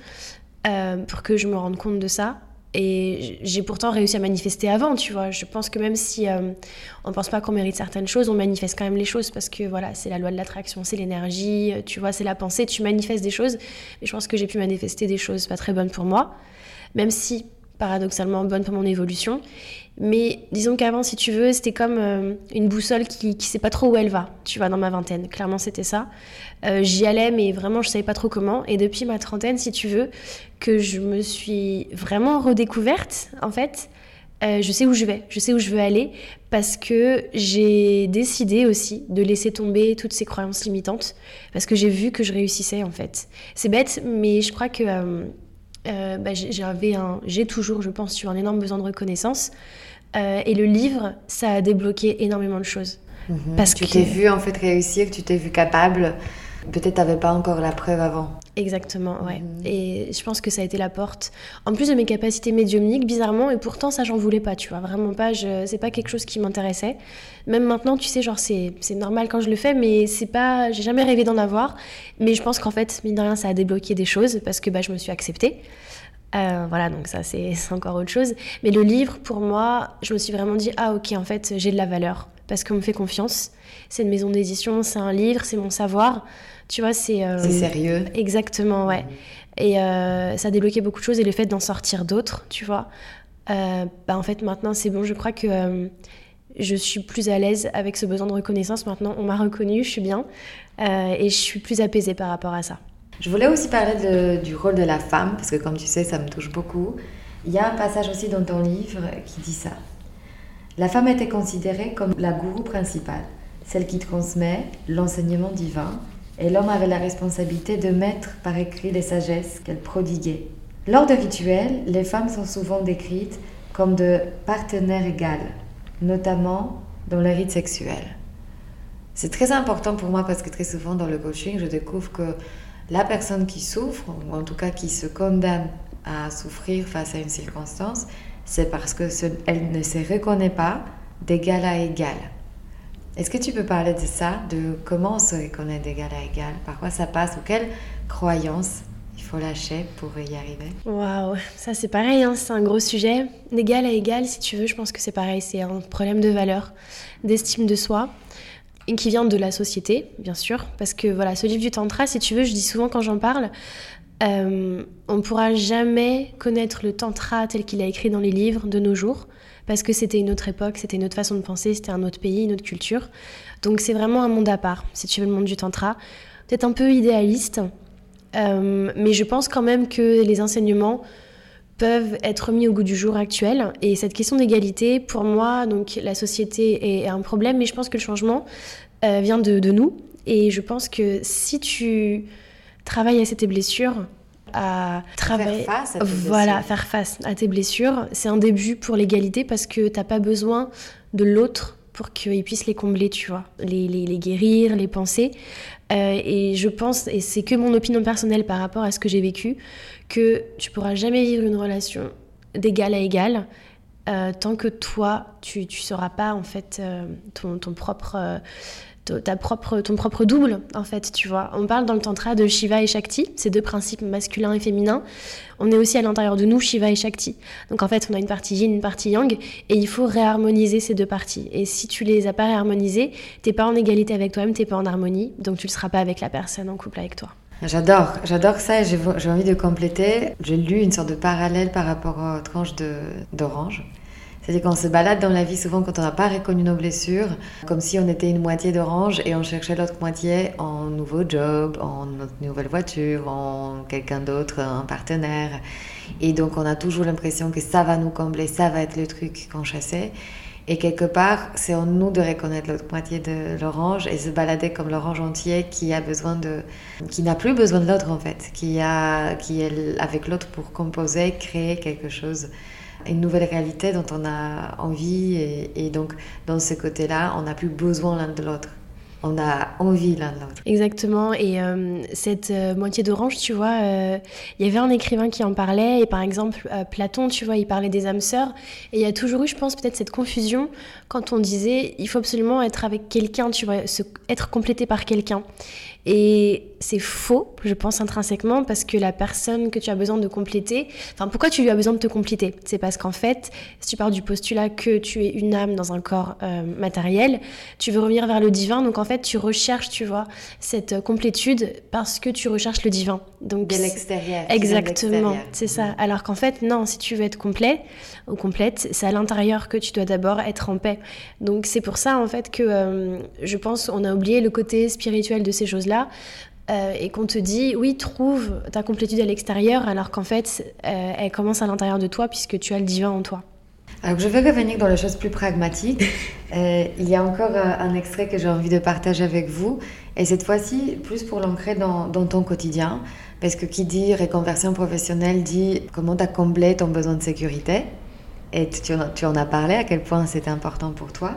pour que je me rende compte de ça. Et j'ai pourtant réussi à manifester avant, tu vois. Je pense que même si euh, on ne pense pas qu'on mérite certaines choses, on manifeste quand même les choses parce que voilà, c'est la loi de l'attraction, c'est l'énergie, euh, tu vois, c'est la pensée, tu manifestes des choses. Mais je pense que j'ai pu manifester des choses pas très bonnes pour moi, même si paradoxalement bonnes pour mon évolution. Mais disons qu'avant, si tu veux, c'était comme euh, une boussole qui ne sait pas trop où elle va, tu vois, dans ma vingtaine. Clairement, c'était ça. Euh, j'y allais, mais vraiment, je savais pas trop comment. Et depuis ma trentaine, si tu veux, que je me suis vraiment redécouverte, en fait, euh, je sais où je vais, je sais où je veux aller, parce que j'ai décidé aussi de laisser tomber toutes ces croyances limitantes, parce que j'ai vu que je réussissais, en fait. C'est bête, mais je crois que bah, j'avais un, j'ai toujours, je pense, sur un énorme besoin de reconnaissance. Euh, et le livre, ça a débloqué énormément de choses. Mhm. Parce tu t'es vu en fait réussir, tu t'es vu capable. Peut-être n'avais pas encore la preuve avant. Exactement, ouais. Mhm. Et je pense que ça a été la porte. En plus de mes capacités médiumniques, bizarrement, et pourtant ça j'en voulais pas, tu vois. Vraiment pas, je... c'est pas quelque chose qui m'intéressait. Même maintenant, tu sais, genre c'est, c'est normal quand je le fais, mais c'est pas, j'ai jamais rêvé d'en avoir. Mais je pense qu'en fait, mine de rien, ça a débloqué des choses parce que bah, je me suis acceptée. Euh, voilà, donc ça c'est encore autre chose. Mais le livre, pour moi, je me suis vraiment dit, ah ok, en fait, j'ai de la valeur. parce qu'on me fait confiance. C'est une maison d'édition, c'est un livre, c'est mon savoir. Tu vois, c'est. Euh, c'est sérieux. Exactement, ouais. Et euh, ça a débloqué beaucoup de choses et le fait d'en sortir d'autres, tu vois. Euh, bah, en fait, maintenant, c'est bon. Je crois que je suis plus à l'aise avec ce besoin de reconnaissance. Maintenant, on m'a reconnu, je suis bien. et je suis plus apaisée par rapport à ça. Je voulais aussi parler du rôle de la femme, parce que comme tu sais, ça me touche beaucoup. Il y a un passage aussi dans ton livre qui dit ça. La femme était considérée comme la gourou principale, celle qui transmet l'enseignement divin, et l'homme avait la responsabilité de mettre par écrit les sagesses qu'elle prodiguait. Lors de rituels, les femmes sont souvent décrites comme de partenaires égales, notamment dans les rites sexuels. C'est très important pour moi parce que très souvent dans le coaching, je découvre que la personne qui souffre, ou en tout cas qui se condamne à souffrir face à une circonstance, c'est parce que elle ne se reconnaît pas d'égal à égal. Est-ce que tu peux parler de ça, de comment on se reconnaît d'égal à égal, par quoi ça passe? Ou quelles croyances il faut lâcher pour y arriver? Waouh, ça c'est pareil, hein, c'est un gros sujet. D'égal à égal, si tu veux, je pense que c'est pareil, c'est un problème de valeur, d'estime de soi qui vient de la société, bien sûr, parce que voilà, ce livre du Tantra, si tu veux, je dis souvent quand j'en parle, euh, on ne pourra jamais connaître le tantra tel qu'il a écrit dans les livres de nos jours, parce que c'était une autre époque, c'était une autre façon de penser, c'était un autre pays, une autre culture. Donc c'est vraiment un monde à part, si tu veux, le monde du tantra. Peut-être un peu idéaliste, euh, mais je pense quand même que les enseignements peuvent être mis au goût du jour actuel. Et cette question d'égalité, pour moi, donc la société est, un problème, mais je pense que le changement euh, vient de, de, nous. Et je pense que si tu travailler à tes blessures, à travailler, faire face à tes voilà, blessures. faire face à tes blessures, c'est un début pour l'égalité parce que t'as pas besoin de l'autre pour qu'il puisse les combler, tu vois, les, les, les guérir, les penser. Euh, et je pense, et c'est que mon opinion personnelle par rapport à ce que j'ai vécu, que tu pourras jamais vivre une relation d'égal à égal euh, tant que toi, tu ne sauras pas en fait euh, ton, ton, propre ta propre, ton propre double, en fait, tu vois. On parle dans le tantra de Shiva et Shakti, ces deux principes masculins et féminins. On est aussi à l'intérieur de nous Shiva et Shakti. Donc en fait, on a une partie yin, une partie yang, et il faut réharmoniser ces deux parties. Et si tu les as pas réharmonisées, t'es pas en égalité avec toi-même, t'es pas en harmonie, donc tu ne seras pas avec la personne en couple avec toi. J'adore, j'adore ça et j'ai envie de compléter. J'ai lu une sorte de parallèle par rapport aux tranches d'orange. C'est-à-dire qu'on se balade dans la vie souvent quand on n'a pas reconnu nos blessures, comme si on était une moitié d'orange et on cherchait l'autre moitié en nouveau job, en notre nouvelle voiture, en quelqu'un d'autre, un partenaire. Et donc on a toujours l'impression que ça va nous combler, ça va être le truc qu'on chassait. Et quelque part, c'est en nous de reconnaître l'autre moitié de l'orange et se balader comme l'orange entier qui a besoin de, qui n'a plus besoin de l'autre en fait, qui a, qui est avec l'autre pour composer, créer quelque chose une nouvelle réalité dont on a envie et, donc dans ce côté-là, on n'a plus besoin l'un de l'autre. On a envie l'un de l'autre. Exactement. Et euh, cette euh, moitié d'orange, tu vois, euh, il y avait un écrivain qui en parlait. Et par exemple, Platon, tu vois, il parlait des âmes sœurs. Et il y a toujours eu, je pense, peut-être cette confusion quand on disait il faut absolument être avec quelqu'un, tu vois, être complété par quelqu'un. Et c'est faux, je pense intrinsèquement, parce que la personne que tu as besoin de compléter, enfin pourquoi tu lui as besoin de te compléter? C'est parce qu'en fait, si tu pars du postulat que tu es une âme dans un corps matériel, tu veux revenir vers le divin, donc en fait tu recherches, tu vois, cette complétude parce que tu recherches le divin. Donc de l'extérieur. Exactement, c'est ça. Alors qu'en fait, non, si tu veux être complet ou complète, c'est à l'intérieur que tu dois d'abord être en paix. Donc c'est pour ça en fait que euh, je pense on a oublié le côté spirituel de ces choses-là euh, et qu'on te dit oui trouve ta complétude à l'extérieur alors qu'en fait euh, elle commence à l'intérieur de toi puisque tu as le divin en toi. Alors je vais revenir dans les choses plus pragmatiques. Euh, il y a encore un extrait que j'ai envie de partager avec vous et cette fois-ci plus pour l'ancrer dans, dans, ton quotidien parce que qui dit reconversion professionnelle dit comment tu as comblé ton besoin de sécurité et tu, tu en as parlé à quel point c'était important pour toi.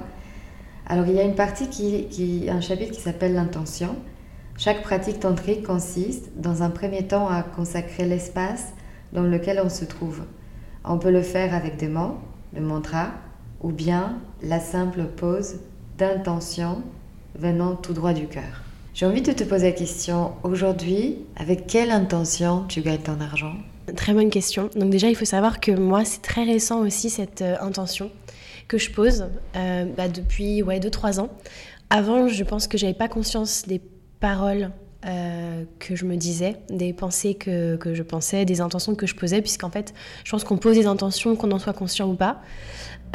Alors il y a une partie qui, qui un chapitre qui s'appelle l'intention chaque pratique tantrique consiste, dans un premier temps, à consacrer l'espace dans lequel on se trouve. On peut le faire avec des mots, le mantra, ou bien la simple pose d'intention venant tout droit du cœur. J'ai envie de te poser la question, aujourd'hui, avec quelle intention tu gagnes ton argent? Très bonne question. Donc déjà, il faut savoir que moi, c'est très récent aussi cette euh, intention que je pose bah, depuis ouais, 2-3 ans. Avant, je pense que j'avais pas conscience des paroles euh, que je me disais, des pensées que, que, je pensais, des intentions que je posais, puisqu'en fait, je pense qu'on pose des intentions, qu'on en soit conscient ou pas.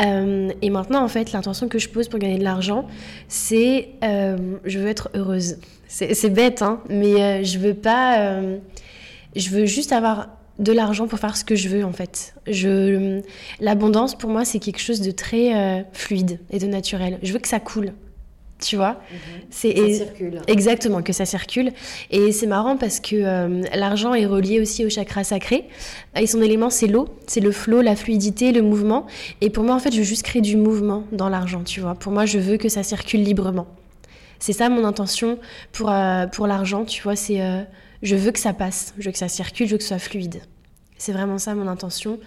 Euh, et maintenant, en fait, l'intention que je pose pour gagner de l'argent, c'est euh, je veux être heureuse. C'est bête, hein, mais je veux pas. je veux juste avoir de l'argent pour faire ce que je veux, en fait. L'abondance, pour moi, c'est quelque chose de très fluide et de naturel. Je veux que ça coule tu vois. Mhm. C'est ça circule. Exactement, que ça circule. Et c'est marrant parce que euh, l'argent est relié aussi au chakra sacré. Et son élément, c'est l'eau, c'est le flot, la fluidité, le mouvement. Et pour moi, en fait, je veux juste créer du mouvement dans l'argent, tu vois. Pour moi, je veux que ça circule librement. C'est ça mon intention pour, euh, pour l'argent, tu vois. C'est euh, je veux que ça passe, je veux que ça circule, je veux que ce soit fluide. C'est vraiment ça mon intention.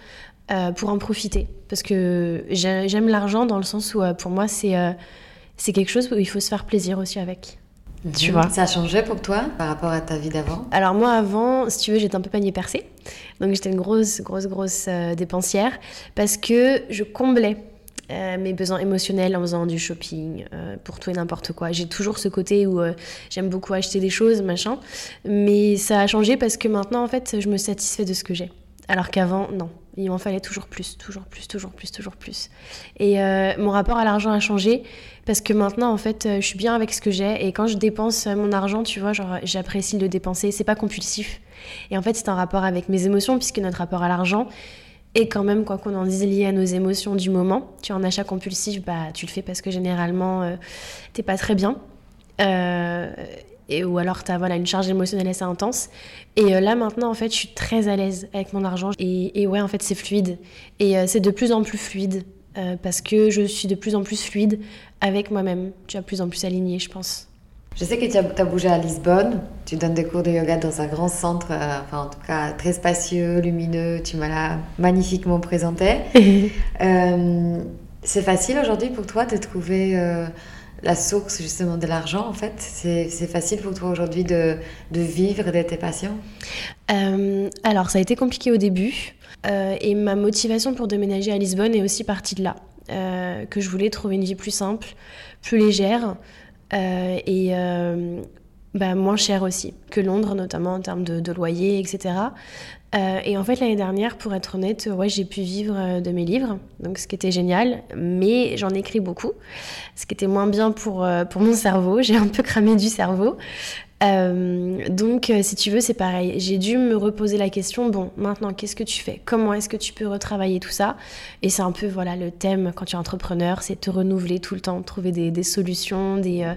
pour en profiter. Parce que j'aime l'argent dans le sens où, pour moi, c'est c'est quelque chose où il faut se faire plaisir aussi avec. Tu mhm. vois. Ça a changé pour toi par rapport à ta vie d'avant Alors moi avant, si tu veux, j'étais un peu panier percé. Donc j'étais une grosse, grosse, grosse euh, dépensière parce que je comblais euh, mes besoins émotionnels en faisant du shopping euh, pour tout et n'importe quoi. J'ai toujours ce côté où j'aime beaucoup acheter des choses, machin. Mais ça a changé parce que maintenant, en fait, je me satisfais de ce que j'ai. Alors qu'avant, non. Il m'en fallait toujours plus, toujours plus, toujours plus, toujours plus. Et mon rapport à l'argent a changé parce que maintenant, en fait, euh, je suis bien avec ce que j'ai. Et quand je dépense euh, mon argent, tu vois, genre, j'apprécie de le dépenser. C'est pas compulsif. Et en fait, c'est un rapport avec mes émotions, puisque notre rapport à l'argent est quand même, quoi qu'on en dise, lié à nos émotions du moment. Tu as un achat compulsif, bah, tu le fais parce que généralement, euh, t'es pas très bien. et, ou alors tu as voilà, une charge émotionnelle assez intense. Et là maintenant, en fait, je suis très à l'aise avec mon argent. Et ouais, en fait, c'est fluide. Et c'est de plus en plus fluide. Parce que je suis de plus en plus fluide avec moi-même. Tu es de plus en plus aligné, je pense. Je sais que tu as, bougé à Lisbonne, tu donnes des cours de yoga dans un grand centre, euh, enfin en tout cas très spacieux, lumineux, tu m'as magnifiquement présenté. Euh, c'est facile aujourd'hui pour toi de trouver euh, la source justement de l'argent en fait? C'est facile pour toi aujourd'hui de, de, vivre de tes passions Alors ça a été compliqué au début et ma motivation pour déménager à Lisbonne est aussi partie de là. Euh, que je voulais trouver une vie plus simple, plus légère euh, et euh, bah, moins chère aussi que Londres, notamment en termes de, loyer, etc. et en fait, l'année dernière, pour être honnête, ouais, j'ai pu vivre de mes livres, donc ce qui était génial, mais j'en écris beaucoup, ce qui était moins bien pour, pour mon cerveau. J'ai un peu cramé du cerveau. Euh, donc, euh, si tu veux, c'est pareil. J'ai dû me reposer la question, bon, maintenant, qu'est-ce que tu fais? Comment est-ce que tu peux retravailler tout ça? Et c'est un peu, voilà, le thème quand tu es entrepreneur, c'est te renouveler tout le temps, trouver des, solutions, euh,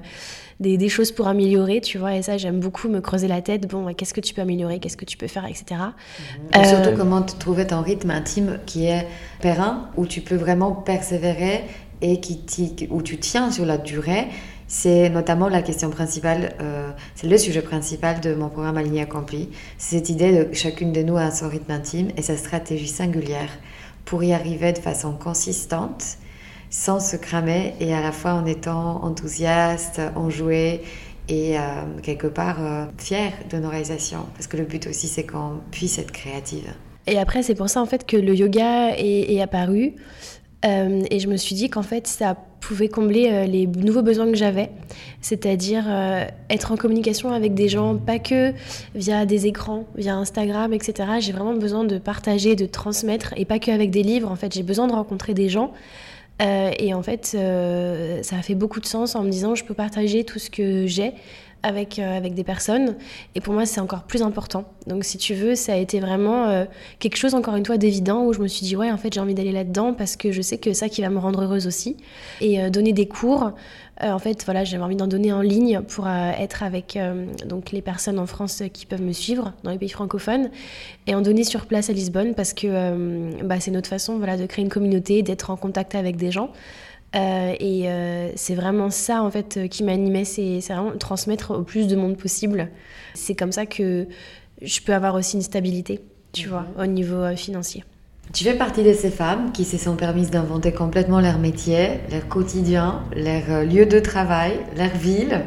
des, des, choses pour améliorer, tu vois. Et ça, j'aime beaucoup me creuser la tête, bon, qu'est-ce que tu peux améliorer? Qu'est-ce que tu peux faire, etc. Et surtout, comment trouver ton rythme intime qui est périn, où tu peux vraiment persévérer et qui, où tu tiens sur la durée c'est notamment la question principale, euh, c'est le sujet principal de mon programme Aligné Accompli. C'est cette idée de chacune de nous a son rythme intime et sa stratégie singulière pour y arriver de façon consistante, sans se cramer et à la fois en étant enthousiaste, enjoué et euh, quelque part euh, fier de nos réalisations. Parce que le but aussi, c'est qu'on puisse être créative. Et après, c'est pour ça en fait que le yoga est apparu. Euh, et je me suis dit qu'en fait, ça pouvait combler euh, les nouveaux besoins que j'avais, c'est-à-dire euh, être en communication avec des gens, pas que via des écrans, via Instagram, etc. J'ai vraiment besoin de partager, de transmettre, et pas que avec des livres. En fait, j'ai besoin de rencontrer des gens. et en fait, ça a fait beaucoup de sens en me disant, je peux partager tout ce que j'ai avec, euh, avec des personnes. Et pour moi, c'est encore plus important. Donc, si tu veux, ça a été vraiment euh, quelque chose, encore une fois, d'évident où je me suis dit, ouais, en fait, j'ai envie d'aller là-dedans parce que je sais que ça qui va me rendre heureuse aussi. Et euh, donner des cours, en fait, voilà, j'avais envie d'en donner en ligne pour être avec donc les personnes en France qui peuvent me suivre dans les pays francophones et en donner sur place à Lisbonne parce que bah, c'est notre façon voilà, de créer une communauté, d'être en contact avec des gens. Euh, et euh, c'est vraiment ça en fait qui m'animait, c'est vraiment transmettre au plus de monde possible. C'est comme ça que je peux avoir aussi une stabilité, tu vois, mhm. au niveau euh, financier. Tu fais partie de ces femmes qui se sont permises d'inventer complètement leur métier, leur quotidien, leur lieu de travail, leur ville.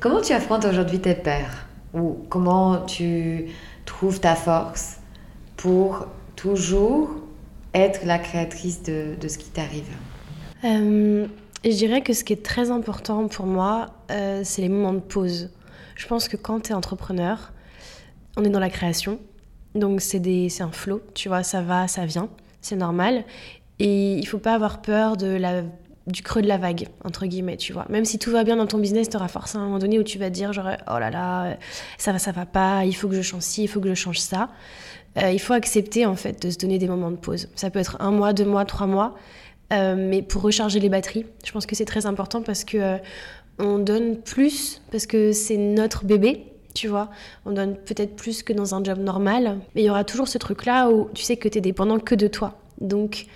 Comment tu affrontes aujourd'hui tes pères? Ou comment tu trouves ta force pour toujours être la créatrice de, de ce qui t'arrive? Je dirais que ce qui est très important pour moi, c'est les moments de pause. Je pense que quand tu es entrepreneur, on est dans la création. Donc c'est un flow, tu vois, ça va, ça vient, c'est normal. Et il faut pas avoir peur du creux de la vague, entre guillemets, tu vois. Même si tout va bien dans ton business, tu auras forcément un moment donné où tu vas dire, genre, oh là là, ça va, ça va pas, il faut que je change ci, il faut que je change ça. Euh, il faut accepter, en fait, de se donner des moments de pause. Ça peut être un mois, deux mois, trois mois. Euh, mais pour recharger les batteries, je pense que c'est très important parce que euh, on donne plus, parce que c'est notre bébé, tu vois. On donne peut-être plus que dans un job normal, mais il y aura toujours ce truc-là où tu sais que tu es dépendant que de toi. Donc,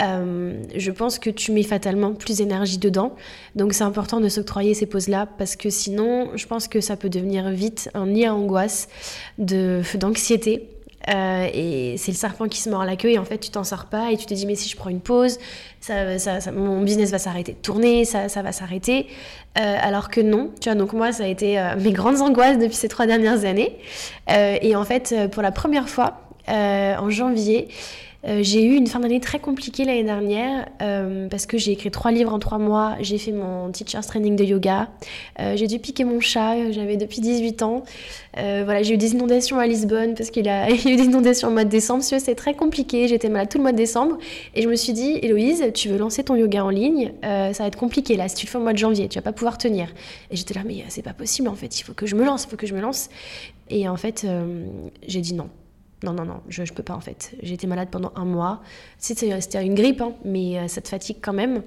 euh, je pense que tu mets fatalement plus d'énergie dedans. Donc, c'est important de s'octroyer ces pauses-là parce que sinon, je pense que ça peut devenir vite un nid à angoisse, d'anxiété. Euh, et c'est le serpent qui se mord la queue et en fait tu t'en sors pas et tu te dis mais si je prends une pause, ça, mon business va s'arrêter de tourner, ça, ça va s'arrêter. Euh, alors que non, tu vois, donc moi ça a été euh, mes grandes angoisses depuis ces trois dernières années. et en fait pour la première fois en janvier, euh, j'ai eu une fin d'année très compliquée l'année dernière euh, parce que j'ai écrit trois livres en trois mois, j'ai fait mon teacher's training de yoga, euh, j'ai dû piquer mon chat, j'avais depuis 18 ans. voilà, j'ai eu des inondations à Lisbonne parce qu'il a, y a eu des inondations au mois de décembre. C'est très compliqué, j'étais malade tout le mois de décembre et je me suis dit, Héloïse, tu veux lancer ton yoga en ligne, ça va être compliqué là, si tu le fais au mois de janvier, tu vas pas pouvoir tenir. Et j'étais là, mais c'est pas possible en fait, il faut que je me lance, il faut que je me lance. Et en fait, j'ai dit non non, non, non, je, je peux pas en fait. J'ai été malade pendant un mois. C'était une grippe, hein, mais euh, ça te fatigue quand même.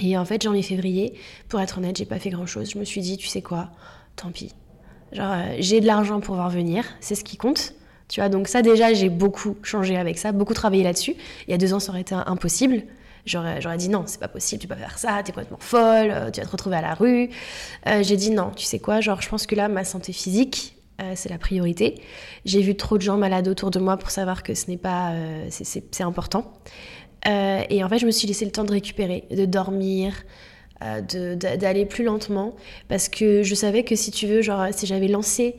Et en fait, janvier-février, pour être honnête, j'ai pas fait grand chose. Je me suis dit, tu sais quoi, tant pis. Genre, euh, j'ai de l'argent pour voir venir, c'est ce qui compte. Tu vois, donc ça déjà, j'ai beaucoup changé avec ça, beaucoup travaillé là-dessus. Il y a deux ans, ça aurait été impossible. J'aurais dit non, c'est pas possible, tu peux pas faire ça, t'es complètement folle, euh, tu vas te retrouver à la rue. j'ai dit non, tu sais quoi, genre je pense que là, ma santé physique, euh, c'est la priorité. J'ai vu trop de gens malades autour de moi pour savoir que ce n'est pas, euh, c'est important. Euh, et en fait, je me suis laissé le temps de récupérer, de dormir, d'aller plus lentement, parce que je savais que si tu veux, genre, si j'avais lancé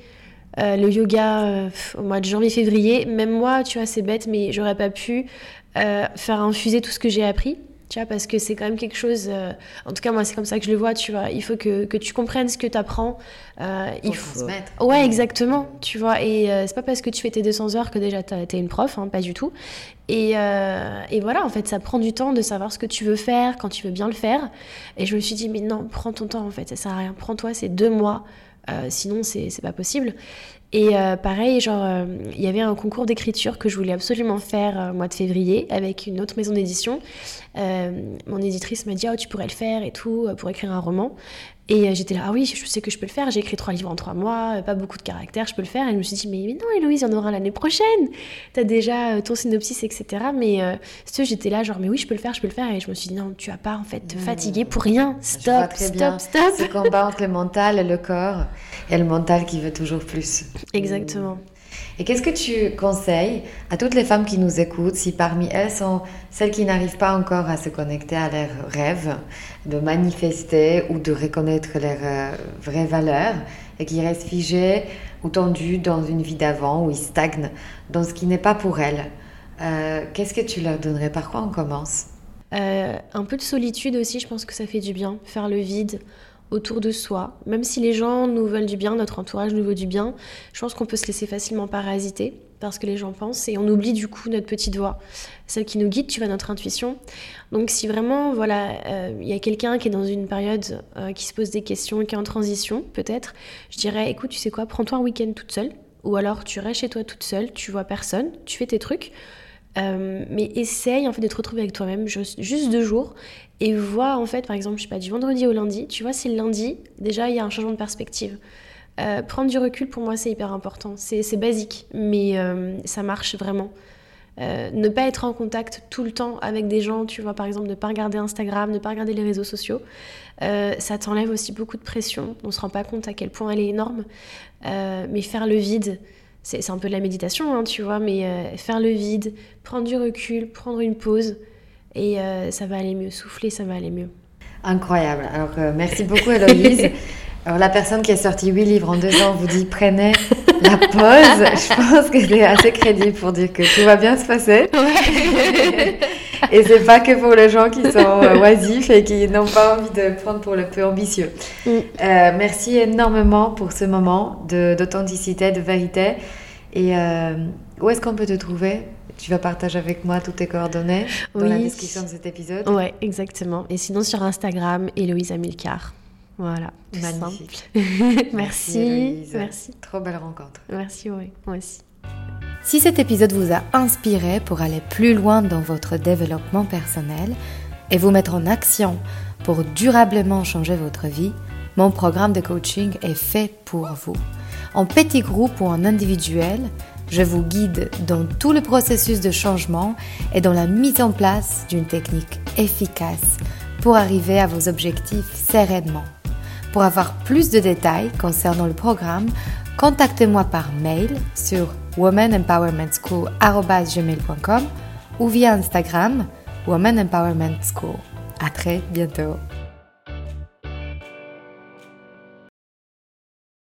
le yoga au mois de janvier-février, même moi, tu vois, c'est bête, mais j'aurais pas pu faire infuser tout ce que j'ai appris tu vois, parce que c'est quand même quelque chose, euh, en tout cas moi c'est comme ça que je le vois, tu vois, il faut que, que tu comprennes ce que tu apprends. Euh, il faut transmettre. Ouais, exactement, tu vois, et euh, c'est pas parce que tu fais tes 200 heures que déjà tu es une prof, hein, pas du tout. Et, et, voilà, en fait, ça prend du temps de savoir ce que tu veux faire, quand tu veux bien le faire. Et je me suis dit, mais non, prends ton temps en fait, ça sert à rien, prends-toi ces deux mois, sinon c'est pas possible. Et euh, pareil, genre, euh, il y avait un concours d'écriture que je voulais absolument faire euh, au mois de février avec une autre maison d'édition. mon éditrice m'a dit, oh, tu pourrais le faire et tout, pour écrire un roman. Et j'étais là, ah oui, je sais que je peux le faire, j'ai écrit trois livres en trois mois, pas beaucoup de caractères, je peux le faire. Et je me suis dit, mais, non, Héloïse, il y en aura l'année prochaine. T'as déjà ton synopsis, etc. Mais euh, j'étais là, genre, mais oui, je peux le faire, je peux le faire. Et je me suis dit, non, tu vas pas en fait te mmh. fatiguer pour rien. Stop, stop, stop. Ce combat entre le mental et le corps, et le mental qui veut toujours plus. Exactement. Et qu'est-ce que tu conseilles à toutes les femmes qui nous écoutent, si parmi elles sont celles qui n'arrivent pas encore à se connecter à leurs rêves, de manifester ou de reconnaître leurs euh, vraies valeurs, et qui restent figées ou tendues dans une vie d'avant, ou ils stagnent dans ce qui n'est pas pour elles euh, Qu'est-ce que tu leur donnerais? Par quoi on commence? Euh, Un peu de solitude aussi, je pense que ça fait du bien, faire le vide autour de soi. Même si les gens nous veulent du bien, notre entourage nous veut du bien, je pense qu'on peut se laisser facilement parasiter parce que les gens pensent et on oublie du coup notre petite voix, celle qui nous guide, tu vois, notre intuition. Donc si vraiment, voilà, euh, il y a quelqu'un qui est dans une période euh, qui se pose des questions, qui est en transition, peut-être, je dirais, écoute, tu sais quoi, prends-toi un week-end toute seule, ou alors tu restes chez toi toute seule, tu vois personne, tu fais tes trucs, euh, mais essaye en fait de te retrouver avec toi-même juste, deux jours et vois en fait par exemple je sais pas du vendredi au lundi tu vois si le lundi déjà il y a un changement de perspective. Euh, prendre du recul pour moi c'est hyper important. C'est basique mais euh, ça marche vraiment. Ne pas être en contact tout le temps avec des gens tu vois par exemple ne pas regarder Instagram ne pas regarder les réseaux sociaux ça t'enlève aussi beaucoup de pression. On se rend pas compte à quel point elle est énorme. Mais faire le vide c'est un peu de la méditation, hein, tu vois, mais euh, faire le vide, prendre du recul, prendre une pause, et euh, ça va aller mieux. Souffler, ça va aller mieux. Incroyable. Alors, euh, merci beaucoup, Héloïse. Alors, la personne qui a sorti huit livres en deux ans vous dit prenez la pause. Je pense que c'est assez crédible pour dire que tout va bien se passer. et c'est pas que pour les gens qui sont euh, oisifs et qui n'ont pas envie de prendre pour le peu ambitieux. Mm. Euh, merci énormément pour ce moment d'authenticité, de, vérité. Et où est-ce qu'on peut te trouver? Tu vas partager avec moi toutes tes coordonnées dans la description de cet épisode. Oui, exactement. Et sinon sur Instagram, Héloïse Amilcar. Voilà. Magnifique. merci. Merci, Trop belle rencontre. Merci, oui. Moi aussi. Si cet épisode vous a inspiré pour aller plus loin dans votre développement personnel et vous mettre en action pour durablement changer votre vie, mon programme de coaching est fait pour vous. En petit groupe ou en individuel, je vous guide dans tout le processus de changement et dans la mise en place d'une technique efficace pour arriver à vos objectifs sereinement. Pour avoir plus de détails concernant le programme, contactez-moi par mail sur womanempowermentschool.com ou via Instagram Woman Empowerment School. À très bientôt.